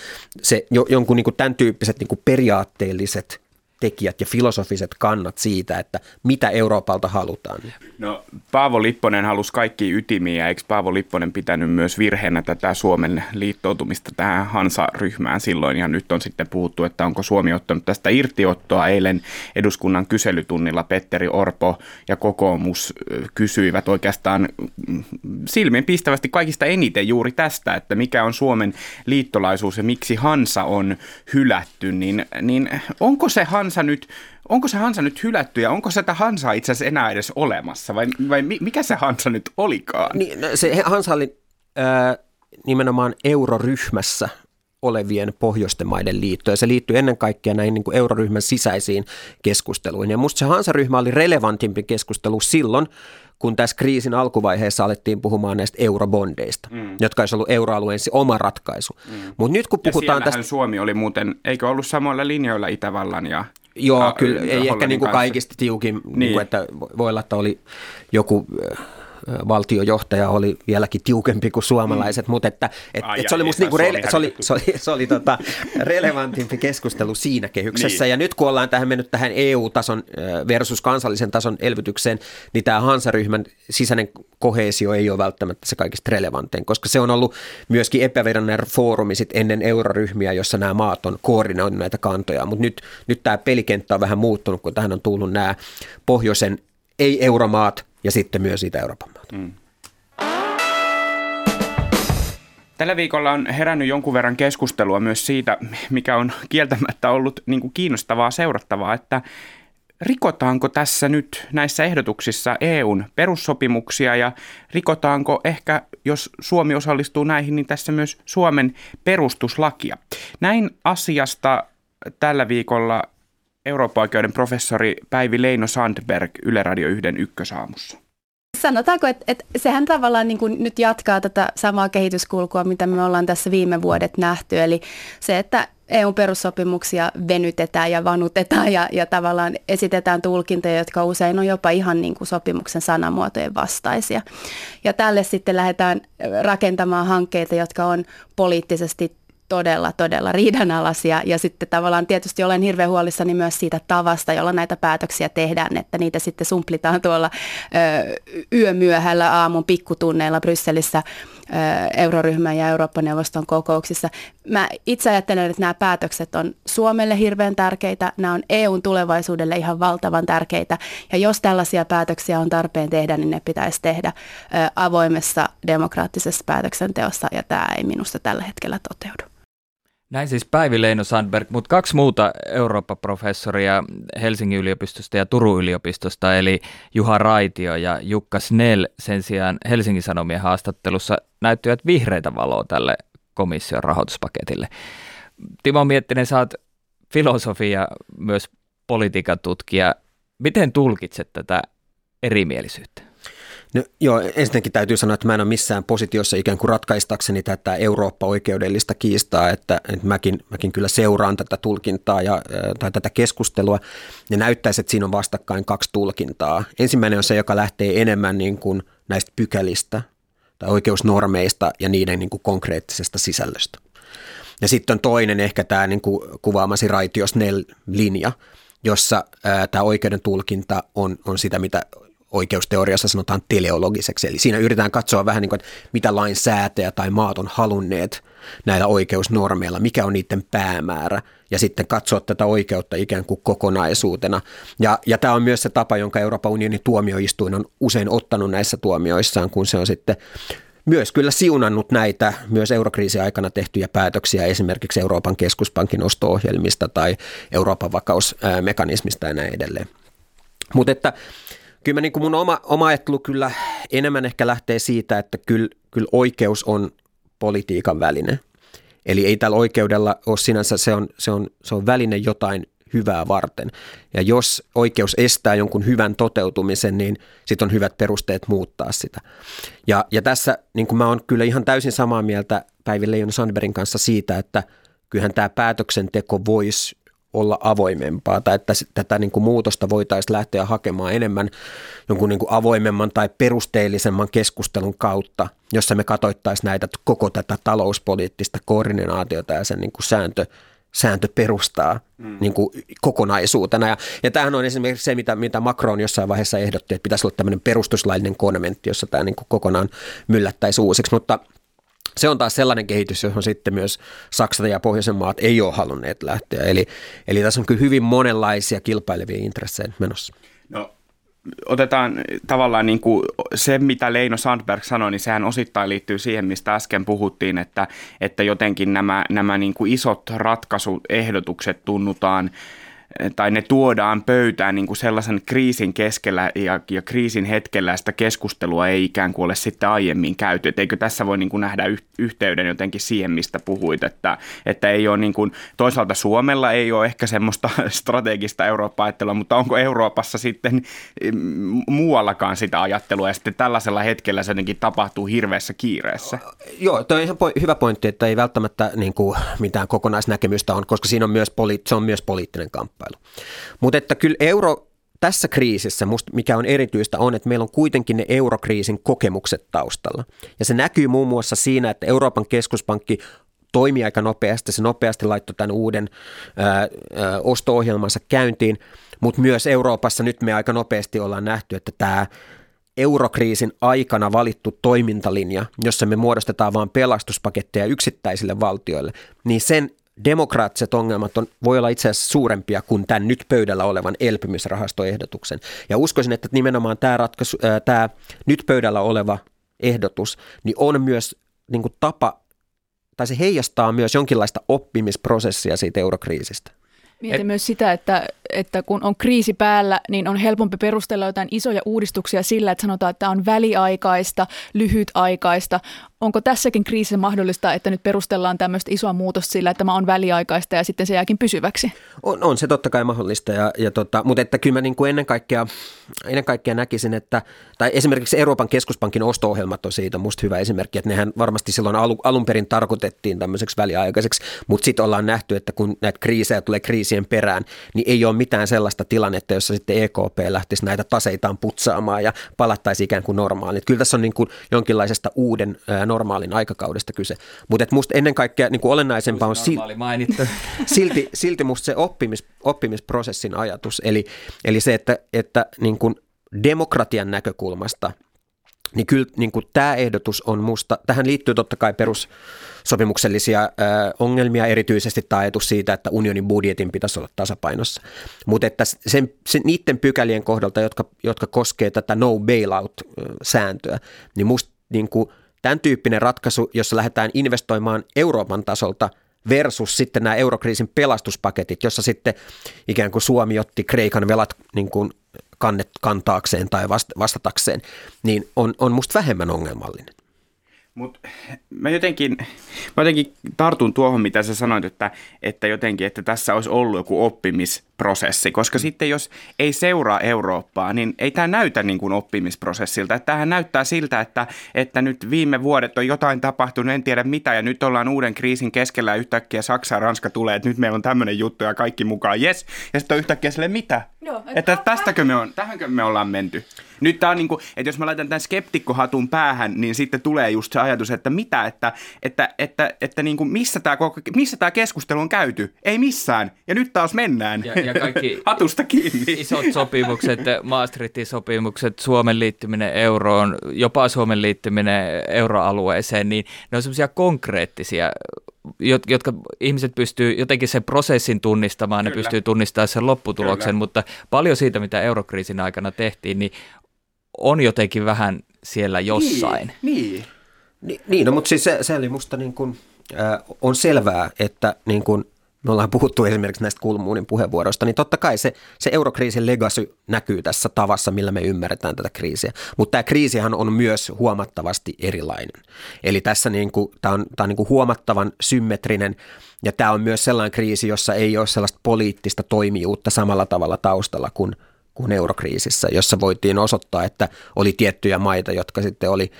[SPEAKER 4] se jonkun niin kuin tämän tyyppiset niin kuin periaatteelliset tekijät ja filosofiset kannat siitä, että mitä Euroopalta halutaan.
[SPEAKER 2] No Paavo Lipponen halusi kaikki ytimiä, eikö Paavo Lipponen pitänyt myös virheenä tätä Suomen liittoutumista tähän Hansa-ryhmään silloin, ja nyt on sitten puhuttu, että onko Suomi ottanut tästä irtiottoa. Eilen eduskunnan kyselytunnilla Petteri Orpo ja kokoomus kysyivät oikeastaan mm, silmin pistävästi kaikista eniten juuri tästä, että mikä on Suomen liittolaisuus ja miksi Hansa on hylätty, niin, niin onko se Hansa nyt onko se Hansa nyt hylätty ja onko sitä Hansaa itse asiassa enää edes olemassa vai, vai mikä se Hansa nyt olikaan?
[SPEAKER 4] Niin, no, se Hansa oli äh, nimenomaan euroryhmässä olevien pohjoisten maiden liitto, ja se liittyy ennen kaikkea näihin niin kuin euroryhmän sisäisiin keskusteluihin. Ja musta se Hansa-ryhmä oli relevantimpi keskustelu silloin, kun tässä kriisin alkuvaiheessa alettiin puhumaan näistä eurobondeista, mm. jotka olisi ollut euroalueen oma ratkaisu. Mm. Mutta nyt kun puhutaan tästä...
[SPEAKER 2] Suomi oli muuten, eikö ollut samoilla linjoilla Itävallan ja
[SPEAKER 4] Joo, ja, kyllä ei ehkä niin kuin kaikista tiukin, niin. Niin kuin, että voi olla, että oli joku valtiojohtaja oli vieläkin tiukempi kuin suomalaiset, mm. mutta että, et, Ai, et se oli musta niinku rele- se oli, se oli, se oli tota relevantimpi keskustelu siinä kehyksessä. Niin. Ja nyt kun ollaan tähän mennyt tähän EU-tason versus kansallisen tason elvytykseen, niin tämä Hansaryhmän sisäinen kohesio ei ole välttämättä se kaikista relevantein, koska se on ollut myöskin epävirallinen foorumi sit ennen euroryhmiä, jossa nämä maat on koordinoinut näitä kantoja, mutta nyt, nyt tämä pelikenttä on vähän muuttunut, kun tähän on tullut nämä pohjoisen ei-euromaat ja sitten myös Itä-Euroopan maat. Mm.
[SPEAKER 2] Tällä viikolla on herännyt jonkun verran keskustelua myös siitä, mikä on kieltämättä ollut niin kuin kiinnostavaa seurattavaa, että rikotaanko tässä nyt näissä ehdotuksissa EUn perussopimuksia ja rikotaanko ehkä, jos Suomi osallistuu näihin, niin tässä myös Suomen perustuslakia. Näin asiasta tällä viikolla Eurooppa-oikeuden professori Päivi Leino Sandberg Yle Radio 1 ykkösaamussa.
[SPEAKER 5] Sanotaanko, että, että sehän tavallaan niin kuin nyt jatkaa tätä samaa kehityskulkua, mitä me ollaan tässä viime vuodet nähty. Eli se, että EU-perussopimuksia venytetään ja vanutetaan ja, ja tavallaan esitetään tulkintoja, jotka usein on jopa ihan niin kuin sopimuksen sanamuotojen vastaisia. Ja tälle sitten lähdetään rakentamaan hankkeita, jotka on poliittisesti todella, todella riidanalaisia. Ja sitten tavallaan tietysti olen hirveän huolissani myös siitä tavasta, jolla näitä päätöksiä tehdään, että niitä sitten sumplitaan tuolla ö, yömyöhällä aamun pikkutunneilla Brysselissä ö, euroryhmän ja Eurooppa-neuvoston kokouksissa. Mä itse ajattelen, että nämä päätökset on Suomelle hirveän tärkeitä, nämä on EUn tulevaisuudelle ihan valtavan tärkeitä. Ja jos tällaisia päätöksiä on tarpeen tehdä, niin ne pitäisi tehdä ö, avoimessa demokraattisessa päätöksenteossa, ja tämä ei minusta tällä hetkellä toteudu.
[SPEAKER 3] Näin siis Päivi Leino Sandberg, mutta kaksi muuta Eurooppa-professoria Helsingin yliopistosta ja Turun yliopistosta, eli Juha Raitio ja Jukka Snell sen sijaan Helsingin Sanomien haastattelussa näyttivät vihreitä valoa tälle komission rahoituspaketille. Timo Miettinen, oot filosofia, myös politiikan tutkija. Miten tulkitset tätä erimielisyyttä?
[SPEAKER 4] No, joo, ensinnäkin täytyy sanoa, että mä en ole missään positiossa ikään kuin ratkaistakseni tätä Eurooppa-oikeudellista kiistaa, että, että mäkin, mäkin kyllä seuraan tätä tulkintaa ja, tai tätä keskustelua. Ja näyttäisi, että siinä on vastakkain kaksi tulkintaa. Ensimmäinen on se, joka lähtee enemmän niin kuin näistä pykälistä tai oikeusnormeista ja niiden niin kuin konkreettisesta sisällöstä. Ja sitten on toinen ehkä tämä niin kuin kuvaamasi raitiosnell-linja, jossa ää, tämä oikeuden tulkinta on, on sitä, mitä oikeusteoriassa sanotaan teleologiseksi. Eli siinä yritetään katsoa vähän niin kuin, että mitä lainsäätäjä tai maat on halunneet näillä oikeusnormeilla, mikä on niiden päämäärä, ja sitten katsoa tätä oikeutta ikään kuin kokonaisuutena. Ja, ja tämä on myös se tapa, jonka Euroopan unionin tuomioistuin on usein ottanut näissä tuomioissaan, kun se on sitten myös kyllä siunannut näitä myös eurokriisin aikana tehtyjä päätöksiä esimerkiksi Euroopan keskuspankin osto-ohjelmista tai Euroopan vakausmekanismista ja näin edelleen. Mutta että kyllä mä niin kuin mun oma, oma ajattelu kyllä enemmän ehkä lähtee siitä, että kyllä, kyllä oikeus on politiikan väline. Eli ei tällä oikeudella ole sinänsä, se on, se on, se on väline jotain hyvää varten. Ja jos oikeus estää jonkun hyvän toteutumisen, niin sitten on hyvät perusteet muuttaa sitä. Ja, ja tässä niin kuin mä oon kyllä ihan täysin samaa mieltä Päivi Leijon Sandbergin kanssa siitä, että kyllähän tämä päätöksenteko voisi olla avoimempaa tai että tätä niin kuin muutosta voitaisiin lähteä hakemaan enemmän jonkun niin kuin avoimemman tai perusteellisemman keskustelun kautta, jossa me katsoittaisiin näitä koko tätä talouspoliittista koordinaatiota ja sen niin kuin sääntö, sääntö perustaa mm. niin kuin kokonaisuutena. Ja, ja tämähän on esimerkiksi se, mitä, mitä Macron jossain vaiheessa ehdotti, että pitäisi olla tämmöinen perustuslaillinen konventti, jossa tämä niin kuin kokonaan myllättäisi uusiksi, mutta – se on taas sellainen kehitys, johon sitten myös Saksa ja Pohjoisen maat ei ole halunneet lähteä. Eli, eli tässä on kyllä hyvin monenlaisia kilpailevia intressejä menossa.
[SPEAKER 2] No, otetaan tavallaan niin kuin se, mitä Leino Sandberg sanoi, niin sehän osittain liittyy siihen, mistä äsken puhuttiin, että, että jotenkin nämä, nämä niin kuin isot ratkaisuehdotukset tunnutaan tai ne tuodaan pöytään niin kuin sellaisen kriisin keskellä ja, ja kriisin hetkellä sitä keskustelua ei ikään kuin ole sitten aiemmin käyty. Et eikö tässä voi niin kuin nähdä yhteyden jotenkin siihen, mistä puhuit, että, että ei ole niin kuin, toisaalta Suomella ei ole ehkä semmoista strategista Eurooppa-ajattelua, mutta onko Euroopassa sitten mm, muuallakaan sitä ajattelua ja sitten tällaisella hetkellä se jotenkin tapahtuu hirveässä kiireessä?
[SPEAKER 4] Joo, tuo on hyvä pointti, että ei välttämättä niin kuin mitään kokonaisnäkemystä on, koska siinä on myös, poli- se on myös poliittinen kamppailu kamppailu. Mutta että kyllä euro tässä kriisissä, musta mikä on erityistä, on, että meillä on kuitenkin ne eurokriisin kokemukset taustalla. Ja se näkyy muun muassa siinä, että Euroopan keskuspankki toimi aika nopeasti. Se nopeasti laittoi tämän uuden ää, ää, osto-ohjelmansa käyntiin, mutta myös Euroopassa nyt me aika nopeasti ollaan nähty, että tämä eurokriisin aikana valittu toimintalinja, jossa me muodostetaan vain pelastuspaketteja yksittäisille valtioille, niin sen demokraattiset ongelmat on, voi olla itse asiassa suurempia kuin tämän nyt pöydällä olevan elpymisrahastoehdotuksen. Ja uskoisin, että nimenomaan tämä, ratkaisu, ää, tämä nyt pöydällä oleva ehdotus niin on myös niin kuin tapa, tai se heijastaa myös jonkinlaista oppimisprosessia siitä eurokriisistä.
[SPEAKER 1] Mietin Et, myös sitä, että, että kun on kriisi päällä, niin on helpompi perustella jotain isoja uudistuksia sillä, että sanotaan, että tämä on väliaikaista, lyhytaikaista onko tässäkin kriisissä mahdollista, että nyt perustellaan tämmöistä isoa muutosta sillä, että tämä on väliaikaista ja sitten se jääkin pysyväksi?
[SPEAKER 4] On, on se totta kai mahdollista, ja, ja tota, mutta että kyllä mä niin kuin ennen, kaikkea, ennen kaikkea näkisin, että tai esimerkiksi Euroopan keskuspankin osto-ohjelmat on siitä musta hyvä esimerkki, että nehän varmasti silloin alu, alun perin tarkoitettiin tämmöiseksi väliaikaiseksi, mutta sitten ollaan nähty, että kun näitä kriisejä tulee kriisien perään, niin ei ole mitään sellaista tilannetta, jossa sitten EKP lähtisi näitä taseitaan putsaamaan ja palattaisi ikään kuin normaaliin. Kyllä tässä on niin kuin jonkinlaisesta uuden normaalin aikakaudesta kyse. Mutta musta ennen kaikkea niin kuin olennaisempaa on
[SPEAKER 3] mainittu.
[SPEAKER 4] silti, silti musta se oppimis, oppimisprosessin ajatus, eli, eli se, että, että niin kuin demokratian näkökulmasta – niin kyllä niin kuin tämä ehdotus on musta, tähän liittyy totta kai perussopimuksellisia ö, ongelmia, erityisesti tämä ajatus siitä, että unionin budjetin pitäisi olla tasapainossa. Mutta että sen, sen, niiden pykälien kohdalta, jotka, jotka koskee tätä no bailout-sääntöä, niin musta niin kuin Tämän tyyppinen ratkaisu, jossa lähdetään investoimaan Euroopan tasolta versus sitten nämä eurokriisin pelastuspaketit, jossa sitten ikään kuin Suomi otti Kreikan velat niin kuin kannet, kantaakseen tai vastatakseen, niin on, on musta vähemmän ongelmallinen.
[SPEAKER 2] Mutta mä jotenkin, mä jotenkin tartun tuohon, mitä sä sanoit, että, että jotenkin, että tässä olisi ollut joku oppimisprosessi, koska mm. sitten jos ei seuraa Eurooppaa, niin ei tämä näytä niin kuin oppimisprosessilta. Että tämähän näyttää siltä, että, että nyt viime vuodet on jotain tapahtunut, en tiedä mitä, ja nyt ollaan uuden kriisin keskellä ja yhtäkkiä Saksa ja Ranska tulee, että nyt meillä on tämmöinen juttu ja kaikki mukaan, yes, ja sitten on yhtäkkiä sille mitä? Joo, että tästäkö me on, tähänkö me ollaan menty? Nyt tämä on niin kuin, että jos mä laitan tämän skeptikkohatun päähän, niin sitten tulee just se ajatus, että mitä, että, että, että, että niin kuin missä, tämä, missä tämä keskustelu on käyty? Ei missään. Ja nyt taas mennään.
[SPEAKER 3] Ja, ja kaikki
[SPEAKER 2] Hatusta kiinni.
[SPEAKER 3] Isot sopimukset, Maastrichtin sopimukset, Suomen liittyminen euroon, jopa Suomen liittyminen euroalueeseen, niin ne on semmoisia konkreettisia jotka ihmiset pystyy jotenkin sen prosessin tunnistamaan, Kyllä. ne pystyy tunnistamaan sen lopputuloksen, Kyllä. mutta paljon siitä, mitä eurokriisin aikana tehtiin, niin on jotenkin vähän siellä jossain.
[SPEAKER 4] Niin, niin. niin no, mutta siis se, se oli musta niin kuin, äh, on selvää, että niin kuin me ollaan puhuttu esimerkiksi näistä Kulmuunin puheenvuoroista, niin totta kai se, se eurokriisin legacy näkyy tässä tavassa, millä me ymmärretään tätä kriisiä. Mutta tämä kriisihan on myös huomattavasti erilainen. Eli tässä niin kuin, tämä on, tämä on niin kuin huomattavan symmetrinen ja tämä on myös sellainen kriisi, jossa ei ole sellaista poliittista toimijuutta samalla tavalla taustalla kuin – kuin eurokriisissä, jossa voitiin osoittaa, että oli tiettyjä maita, jotka sitten oli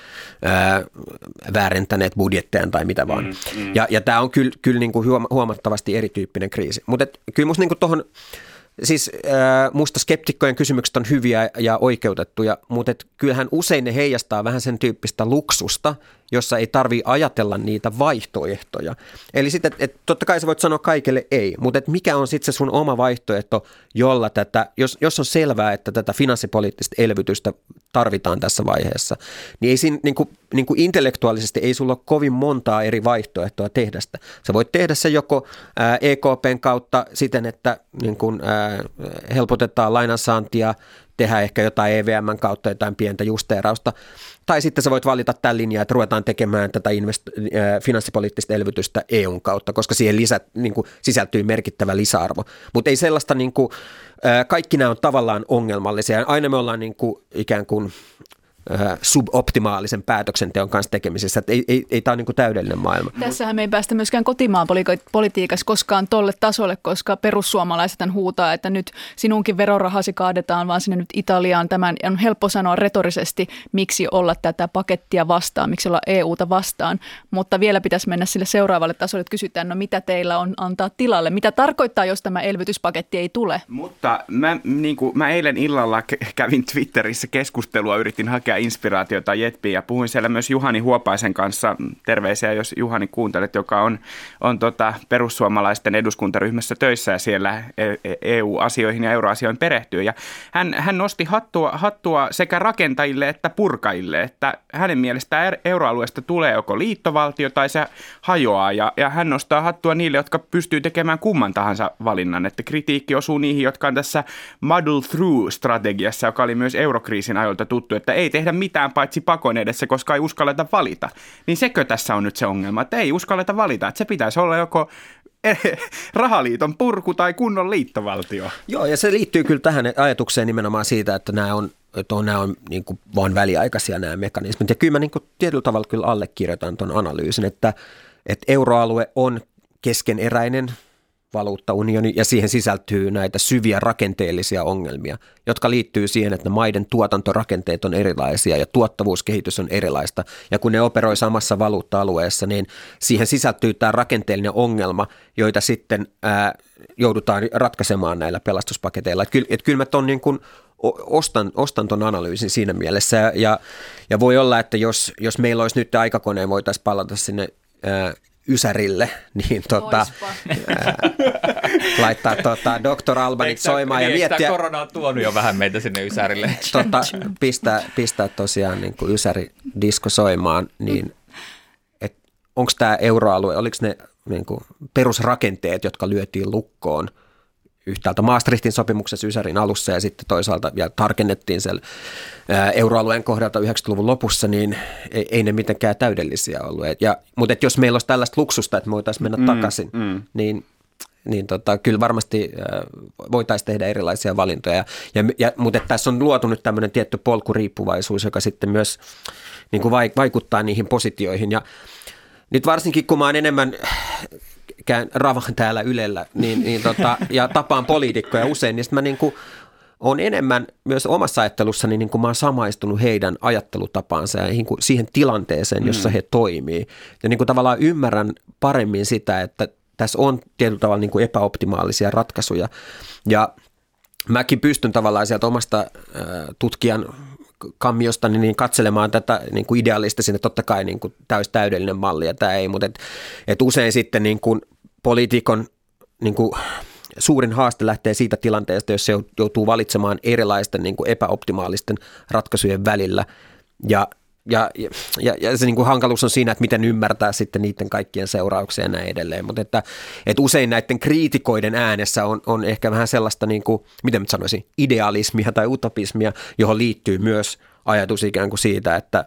[SPEAKER 4] ää, väärentäneet budjetteja tai mitä vaan. Mm, mm. Ja, ja tämä on kyllä, kyllä niin kuin huomattavasti erityyppinen kriisi. Mutta kyllä minusta niin tuohon siis äh, musta skeptikkojen kysymykset on hyviä ja oikeutettuja, mutta et kyllähän usein ne heijastaa vähän sen tyyppistä luksusta, jossa ei tarvi ajatella niitä vaihtoehtoja. Eli sitten, että et, totta kai sä voit sanoa kaikille ei, mutta et mikä on sitten se sun oma vaihtoehto, jolla tätä, jos, jos on selvää, että tätä finanssipoliittista elvytystä tarvitaan tässä vaiheessa, niin ei siinä niin kuin, niin kuin intellektuaalisesti ei sulla ole kovin montaa eri vaihtoehtoa tehdä sitä. Sä voit tehdä se joko ää, EKPn kautta siten, että niin kuin, ää, helpotetaan lainansaantia, tehdä ehkä jotain EVMn kautta jotain pientä justeerausta. Tai sitten sä voit valita tämän linjan, että ruvetaan tekemään tätä invest- finanssipoliittista elvytystä EUn kautta, koska siihen lisät, niin kuin, sisältyy merkittävä lisäarvo. Mutta ei sellaista, niin kuin, kaikki nämä on tavallaan ongelmallisia. Aina me ollaan niin kuin, ikään kuin suboptimaalisen päätöksenteon kanssa tekemisissä. Että ei, ei, ei tämä ole niin täydellinen maailma.
[SPEAKER 1] Tässähän me ei päästä myöskään kotimaan politiikassa koskaan tolle tasolle, koska perussuomalaiset huutaa, että nyt sinunkin verorahasi kaadetaan vaan sinne nyt Italiaan. Tämän on helppo sanoa retorisesti, miksi olla tätä pakettia vastaan, miksi olla EUta vastaan. Mutta vielä pitäisi mennä sille seuraavalle tasolle, että kysytään, no mitä teillä on antaa tilalle? Mitä tarkoittaa, jos tämä elvytyspaketti ei tule?
[SPEAKER 2] Mutta mä, niin kuin, mä eilen illalla kävin Twitterissä keskustelua, yritin hakea inspiraatiota Jetpiin. Ja puhuin siellä myös Juhani Huopaisen kanssa, terveisiä jos Juhani kuuntelet, joka on, on tota perussuomalaisten eduskuntaryhmässä töissä ja siellä EU-asioihin e ja euroasioihin perehtyy. Ja hän, hän nosti hattua, hattua sekä rakentajille että purkaille, että hänen mielestään euroalueesta tulee joko liittovaltio tai se hajoaa. Ja, ja hän nostaa hattua niille, jotka pystyy tekemään kumman tahansa valinnan, että kritiikki osuu niihin, jotka on tässä muddle through-strategiassa, joka oli myös eurokriisin ajoilta tuttu, että ei tehdä mitään paitsi pakon edessä, koska ei uskalleta valita. Niin sekö tässä on nyt se ongelma, että ei uskalleta valita, että se pitäisi olla joko rahaliiton purku tai kunnon liittovaltio.
[SPEAKER 4] Joo, ja se liittyy kyllä tähän ajatukseen nimenomaan siitä, että nämä on, että on, nämä on niin kuin vain väliaikaisia nämä mekanismit. Ja kyllä mä niin kuin tietyllä tavalla kyllä allekirjoitan tuon analyysin, että, että euroalue on keskeneräinen – valuuttaunioni ja siihen sisältyy näitä syviä rakenteellisia ongelmia, jotka liittyy siihen, että maiden tuotantorakenteet on erilaisia ja tuottavuuskehitys on erilaista. Ja kun ne operoi samassa valuutta-alueessa, niin siihen sisältyy tämä rakenteellinen ongelma, joita sitten ää, joudutaan ratkaisemaan näillä pelastuspaketeilla. Että kyllä, et kyllä mä ton niin kuin ostan, ostan ton analyysin siinä mielessä ja, ja voi olla, että jos, jos meillä olisi nyt aikakoneen, voitaisiin palata sinne Ysärille, niin tota, ää, laittaa tota, Dr. Albanit soimaan
[SPEAKER 3] niin,
[SPEAKER 4] ja miettiä.
[SPEAKER 3] korona on tuonut jo vähän meitä sinne Ysärille.
[SPEAKER 4] Tota, pistää, pistää tosiaan niin kuin Ysäri disko soimaan, niin onko tämä euroalue, oliko ne niin kuin perusrakenteet, jotka lyötiin lukkoon – yhtäältä Maastrichtin sopimuksessa Ysärin alussa ja sitten toisaalta vielä tarkennettiin siellä euroalueen kohdalta 90-luvun lopussa, niin ei, ei ne mitenkään täydellisiä ollut. Ja, mutta et jos meillä olisi tällaista luksusta, että me voitaisiin mennä mm, takaisin, mm. niin niin tota, kyllä varmasti äh, voitaisiin tehdä erilaisia valintoja. Ja, ja, ja, mutta tässä on luotu nyt tämmöinen tietty polkuriippuvaisuus, joka sitten myös niin kuin vaikuttaa niihin positioihin. Ja nyt varsinkin kun mä oon enemmän käyn ravan täällä Ylellä niin, niin tota, ja tapaan poliitikkoja usein, niin mä niin kuin on enemmän myös omassa ajattelussani, niin kuin mä oon samaistunut heidän ajattelutapaansa ja niin kuin siihen tilanteeseen, jossa mm. he toimii. Ja niin kuin tavallaan ymmärrän paremmin sitä, että tässä on tietyllä tavalla niin kuin epäoptimaalisia ratkaisuja. Ja mäkin pystyn tavallaan sieltä omasta tutkijan kammiosta niin katselemaan tätä niin kuin idealistisen, että totta kai niin kuin täys täydellinen malli ja tämä ei, mutta et, et usein sitten niin kuin poliitikon niin kuin suurin haaste lähtee siitä tilanteesta, jos se joutuu valitsemaan erilaisten niin kuin epäoptimaalisten ratkaisujen välillä. Ja ja, ja, ja se niin kuin hankaluus on siinä, että miten ymmärtää sitten niiden kaikkien seurauksia ja näin edelleen. Mutta että, että usein näiden kriitikoiden äänessä on, on ehkä vähän sellaista, niin kuin, miten mä sanoisin, idealismia tai utopismia, johon liittyy myös ajatus ikään kuin siitä, että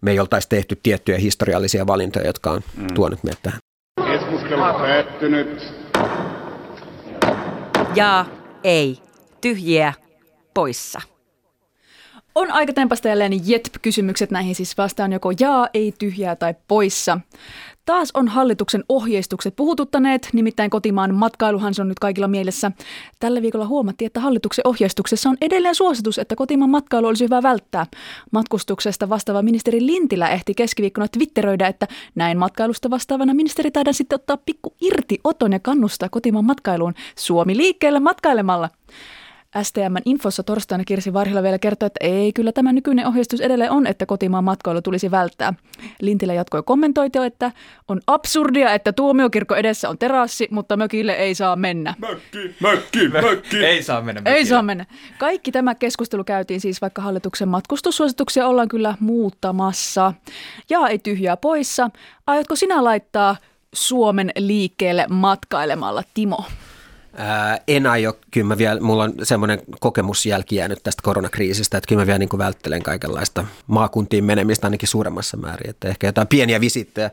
[SPEAKER 4] me ei oltaisi tehty tiettyjä historiallisia valintoja, jotka on mm. tuonut meidät tähän.
[SPEAKER 6] Keskustelu päättynyt.
[SPEAKER 7] Ja ei. Tyhjiä poissa.
[SPEAKER 1] On aika tempasta jälleen JETP-kysymykset näihin siis vastaan joko jaa, ei tyhjää tai poissa. Taas on hallituksen ohjeistukset puhututtaneet, nimittäin kotimaan matkailuhan se on nyt kaikilla mielessä. Tällä viikolla huomattiin, että hallituksen ohjeistuksessa on edelleen suositus, että kotimaan matkailu olisi hyvä välttää. Matkustuksesta vastaava ministeri Lintilä ehti keskiviikkona twitteröidä, että näin matkailusta vastaavana ministeri taidaan sitten ottaa pikku irti oton ja kannustaa kotimaan matkailuun Suomi liikkeelle matkailemalla. STMn infossa torstaina Kirsi Varhila vielä kertoi, että ei, kyllä tämä nykyinen ohjeistus edelleen on, että kotimaan matkailu tulisi välttää. Lintilä jatkoi kommentoitua, että on absurdia, että tuomiokirkko edessä on terassi, mutta mökille ei saa mennä.
[SPEAKER 6] Mökki, mökki, mökki.
[SPEAKER 3] ei saa mennä mökille.
[SPEAKER 1] Ei saa mennä. Kaikki tämä keskustelu käytiin siis, vaikka hallituksen matkustussuosituksia ollaan kyllä muuttamassa. Ja ei tyhjää poissa. Aiotko sinä laittaa Suomen liikkeelle matkailemalla, Timo?
[SPEAKER 4] En aio, kyllä mä vielä, mulla on semmoinen kokemusjälki jäänyt tästä koronakriisistä, että kyllä mä vielä niin kuin välttelen kaikenlaista maakuntiin menemistä ainakin suuremmassa määrin, että ehkä jotain pieniä visittejä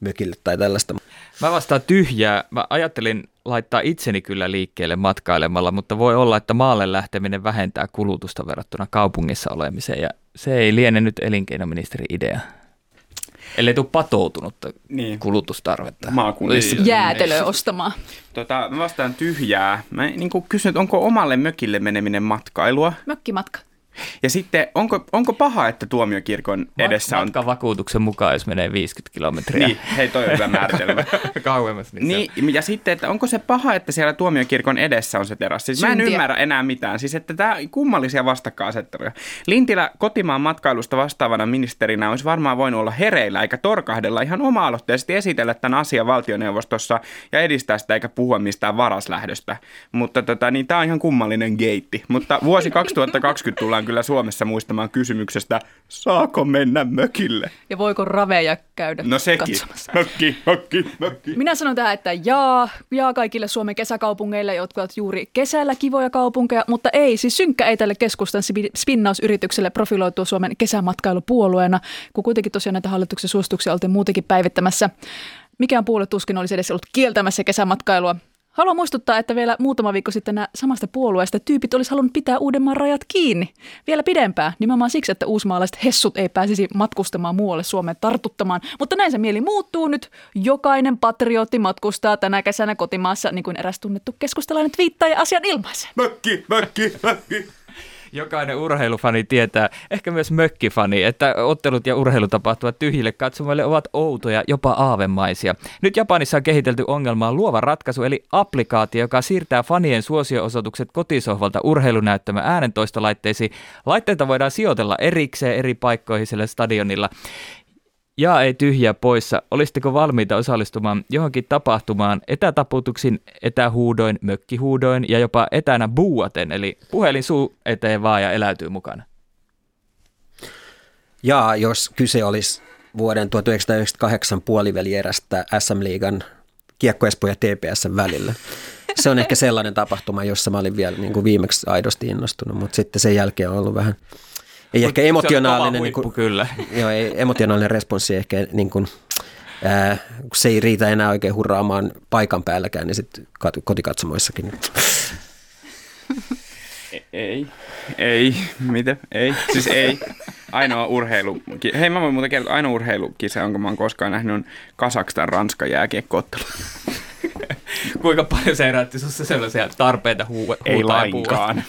[SPEAKER 4] mökille tai tällaista.
[SPEAKER 3] Mä vastaan tyhjää. Mä ajattelin laittaa itseni kyllä liikkeelle matkailemalla, mutta voi olla, että maalle lähteminen vähentää kulutusta verrattuna kaupungissa olemiseen ja se ei liene nyt elinkeinoministeri idea ellei tule patoutunutta niin. kulutustarvetta.
[SPEAKER 1] Maakunnissa. Jäätelöä ostamaan.
[SPEAKER 2] Tota, mä vastaan tyhjää. Mä niin kysyn, että onko omalle mökille meneminen matkailua?
[SPEAKER 1] Mökkimatka.
[SPEAKER 2] Ja sitten, onko, onko paha, että tuomiokirkon edessä on...
[SPEAKER 3] vakuutuksen mukaan, jos menee 50 kilometriä.
[SPEAKER 2] Niin, hei toi on hyvä määritelmä.
[SPEAKER 3] Kauemmas.
[SPEAKER 2] Niin, niin ja sitten, että onko se paha, että siellä tuomiokirkon edessä on se terassi? Siis mä en ymmärrä enää mitään. Siis, että tämä kummallisia vastakkainasetteluja. Lintilä kotimaan matkailusta vastaavana ministerinä olisi varmaan voinut olla hereillä, eikä torkahdella ihan oma-aloitteisesti esitellä tämän asian valtioneuvostossa ja edistää sitä, eikä puhua mistään varaslähdöstä. Mutta tota, niin tämä on ihan kummallinen geitti. Mutta vuosi 2020 tullaan kyllä Suomessa muistamaan kysymyksestä, saako mennä mökille?
[SPEAKER 1] Ja voiko raveja käydä
[SPEAKER 2] No sekin.
[SPEAKER 1] katsomassa?
[SPEAKER 2] Mökki, mökki, mökki.
[SPEAKER 1] Minä sanon tähän, että jaa, jaa kaikille Suomen kesäkaupungeille, jotka ovat juuri kesällä kivoja kaupunkeja, mutta ei, siis synkkä ei tälle keskustan spinnausyritykselle profiloitua Suomen kesämatkailupuolueena, kun kuitenkin tosiaan näitä hallituksen suosituksia oltiin muutenkin päivittämässä. Mikään puolue tuskin olisi edes ollut kieltämässä kesämatkailua. Haluan muistuttaa, että vielä muutama viikko sitten nämä samasta puolueesta tyypit olisi halunnut pitää Uudenmaan rajat kiinni. Vielä pidempään, nimenomaan siksi, että uusmaalaiset hessut ei pääsisi matkustamaan muualle Suomeen tartuttamaan. Mutta näin se mieli muuttuu nyt. Jokainen patriotti matkustaa tänä kesänä kotimaassa, niin kuin eräs tunnettu keskustalainen twiittaa ja asian ilmaisee.
[SPEAKER 2] Mökki, mökki, mökki
[SPEAKER 3] jokainen urheilufani tietää, ehkä myös mökkifani, että ottelut ja urheilutapahtumat tyhjille katsomoille ovat outoja, jopa aavemaisia. Nyt Japanissa on kehitelty ongelmaan luova ratkaisu, eli applikaatio, joka siirtää fanien suosioosoitukset kotisohvalta urheilunäyttämö äänentoistolaitteisiin. Laitteita voidaan sijoitella erikseen eri paikkoihin sillä stadionilla. Ja ei tyhjää poissa. Olisitteko valmiita osallistumaan johonkin tapahtumaan etätaputuksin, etähuudoin, mökkihuudoin ja jopa etänä buuaten, eli puhelin suu eteen vaan ja eläytyy mukana?
[SPEAKER 4] Ja jos kyse olisi vuoden 1998 puolivälierästä SM-liigan Kiekko ja TPS välillä. Se on ehkä sellainen tapahtuma, jossa mä olin vielä niin kuin viimeksi aidosti innostunut, mutta sitten sen jälkeen on ollut vähän – ei ehkä emotionaalinen,
[SPEAKER 3] niin kuin, kyllä.
[SPEAKER 4] Joo, ei, emotionaalinen responssi ehkä niin kuin, ää, kun se ei riitä enää oikein hurraamaan paikan päälläkään, niin sitten kotikatsomoissakin.
[SPEAKER 2] E- Ei, ei, mitä? Ei, siis ei. Ainoa urheilu, hei mä voin muuten kertoa, ainoa urheilukisa, jonka mä oon koskaan nähnyt, on Kasakstan Ranska jääkiekkoottelu.
[SPEAKER 3] Kuinka paljon se herätti sinussa sellaisia tarpeita huu-
[SPEAKER 2] Ei
[SPEAKER 3] huutaa puhua?
[SPEAKER 2] lainkaan.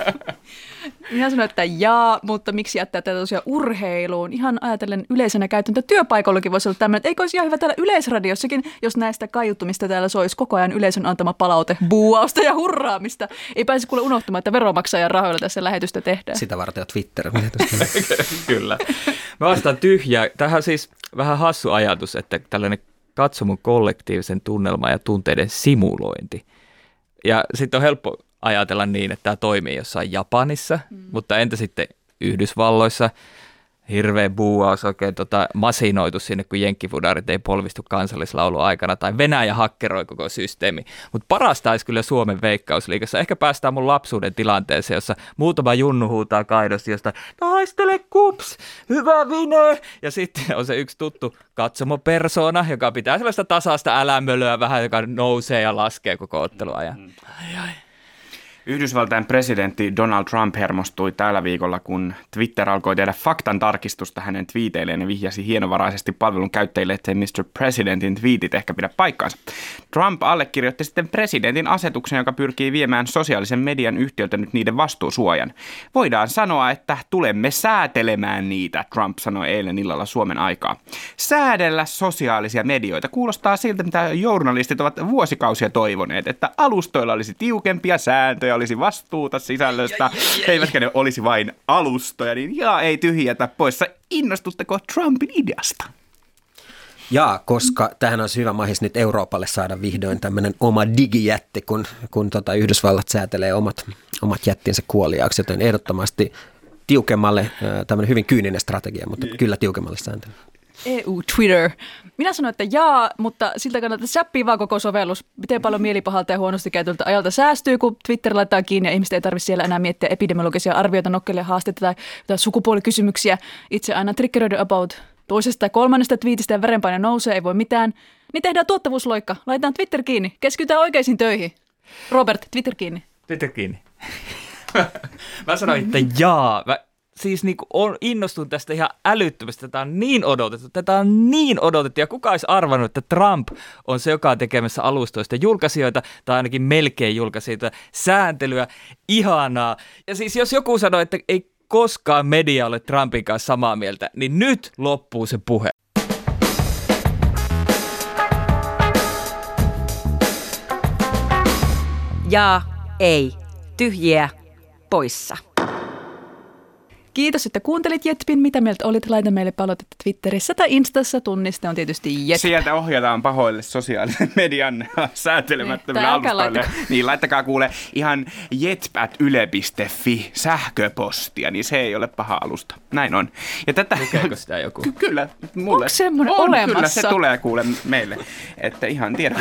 [SPEAKER 1] Minä sanoin, että jaa, mutta miksi jättää tätä tosiaan urheiluun? Ihan ajatellen yleisenä käytäntö työpaikallakin voisi olla tämmöinen, että eikö olisi ihan hyvä täällä yleisradiossakin, jos näistä kaiuttumista täällä soisi koko ajan yleisön antama palaute, buuausta ja hurraamista. Ei pääse kuule unohtumaan, että veromaksajan rahoilla tässä lähetystä tehdään.
[SPEAKER 4] Sitä varten on Twitter.
[SPEAKER 3] Kyllä. Mä vastaan tyhjää. Tähän on siis vähän hassu ajatus, että tällainen katsomon kollektiivisen tunnelman ja tunteiden simulointi. Ja sitten on helppo ajatella niin, että tämä toimii jossain Japanissa, mm. mutta entä sitten Yhdysvalloissa? Hirveä buuaus oikein tota, masinoitu sinne, kun jenkkifudarit ei polvistu kansallislaulu aikana, tai Venäjä hakkeroi koko systeemi. Mutta parasta olisi kyllä Suomen veikkausliigassa. Ehkä päästään mun lapsuuden tilanteeseen, jossa muutama junnu huutaa kaidosti josta taistele kups, hyvä vine! Ja sitten on se yksi tuttu katsomopersona, joka pitää sellaista tasasta älämölöä vähän, joka nousee ja laskee koko otteluajan. Ai, ai.
[SPEAKER 2] Yhdysvaltain presidentti Donald Trump hermostui tällä viikolla, kun Twitter alkoi tehdä faktan tarkistusta hänen twiiteilleen ja vihjasi hienovaraisesti palvelun käyttäjille, että Mr. Presidentin twiitit ehkä pidä paikkaansa. Trump allekirjoitti sitten presidentin asetuksen, joka pyrkii viemään sosiaalisen median yhtiöltä nyt niiden vastuusuojan. Voidaan sanoa, että tulemme säätelemään niitä, Trump sanoi eilen illalla Suomen aikaa. Säädellä sosiaalisia medioita kuulostaa siltä, mitä journalistit ovat vuosikausia toivoneet, että alustoilla olisi tiukempia sääntöjä, olisi vastuuta sisällöstä, eivätkä ne olisi vain alustoja, niin jaa, ei tyhjätä poissa. Innostutteko Trumpin ideasta?
[SPEAKER 4] Ja koska tähän olisi hyvä mahis nyt Euroopalle saada vihdoin tämmöinen oma digijätti, kun, kun tota Yhdysvallat säätelee omat, omat jättinsä kuoliaaksi, joten ehdottomasti tiukemmalle, tämmöinen hyvin kyyninen strategia, mutta niin. kyllä tiukemmalle sääntely.
[SPEAKER 1] EU Twitter. Minä sanoin, että jaa, mutta siltä kannattaa säppiä vaan koko sovellus. Miten paljon mielipahalta ja huonosti käytöltä ajalta säästyy, kun Twitter laittaa kiinni ja ihmiset ei tarvitse siellä enää miettiä epidemiologisia arvioita, nokkelia haasteita tai, sukupuolikysymyksiä. Itse aina triggeröidä about toisesta tai kolmannesta twiitistä ja verenpaine nousee, ei voi mitään. Niin tehdään tuottavuusloikka. Laitetaan Twitter kiinni. Keskitytään oikeisiin töihin. Robert, Twitter kiinni.
[SPEAKER 3] Twitter kiinni. Mä sanoin, että jaa. Mä siis niin on innostun tästä ihan älyttömästi. Tätä on niin odotettu. Tätä on niin odotettu. Ja kuka olisi arvannut, että Trump on se, joka on tekemässä alustoista julkaisijoita, tai ainakin melkein julkaisijoita, sääntelyä, ihanaa. Ja siis jos joku sanoo, että ei koskaan media ole Trumpin kanssa samaa mieltä, niin nyt loppuu se puhe.
[SPEAKER 7] Ja ei. Tyhjiä poissa.
[SPEAKER 1] Kiitos, että kuuntelit Jetpin. Mitä mieltä olit? Laita meille palautetta Twitterissä tai Instassa. Tunniste on tietysti Jet.
[SPEAKER 2] Sieltä ohjataan pahoille sosiaalisen median säätelemättömille
[SPEAKER 1] Niin,
[SPEAKER 2] alustoille.
[SPEAKER 1] laittako.
[SPEAKER 2] Niin, laittakaa kuule ihan jetpät.yle.fi sähköpostia, niin se ei ole paha alusta. Näin on. Ja tätä...
[SPEAKER 3] Lukeeko sitä joku?
[SPEAKER 2] Ky- kyllä, mulle.
[SPEAKER 1] Onko semmoinen
[SPEAKER 2] on, Kyllä,
[SPEAKER 1] olemassa?
[SPEAKER 2] se tulee kuule meille. Että ihan tiedä.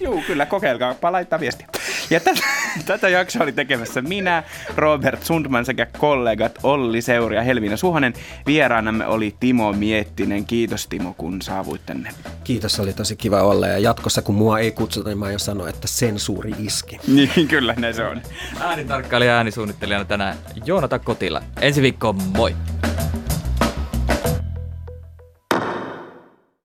[SPEAKER 2] Joo, kyllä, kokeilkaa, laittaa viestiä. Ja tätä, tätä jaksoa oli tekemässä minä, Robert Sundman sekä kollegat Olli Seuri ja Helmiina Suhonen. Vieraanamme oli Timo Miettinen. Kiitos Timo, kun saavuit tänne.
[SPEAKER 4] Kiitos, oli tosi kiva olla ja jatkossa kun mua ei kutsuta, niin mä aion sanoa, että sensuuri iski.
[SPEAKER 2] Niin, kyllä ne se on.
[SPEAKER 3] Äänitarkkailija ja äänisuunnittelijana tänään Joonata Kotila. Ensi viikkoon moi!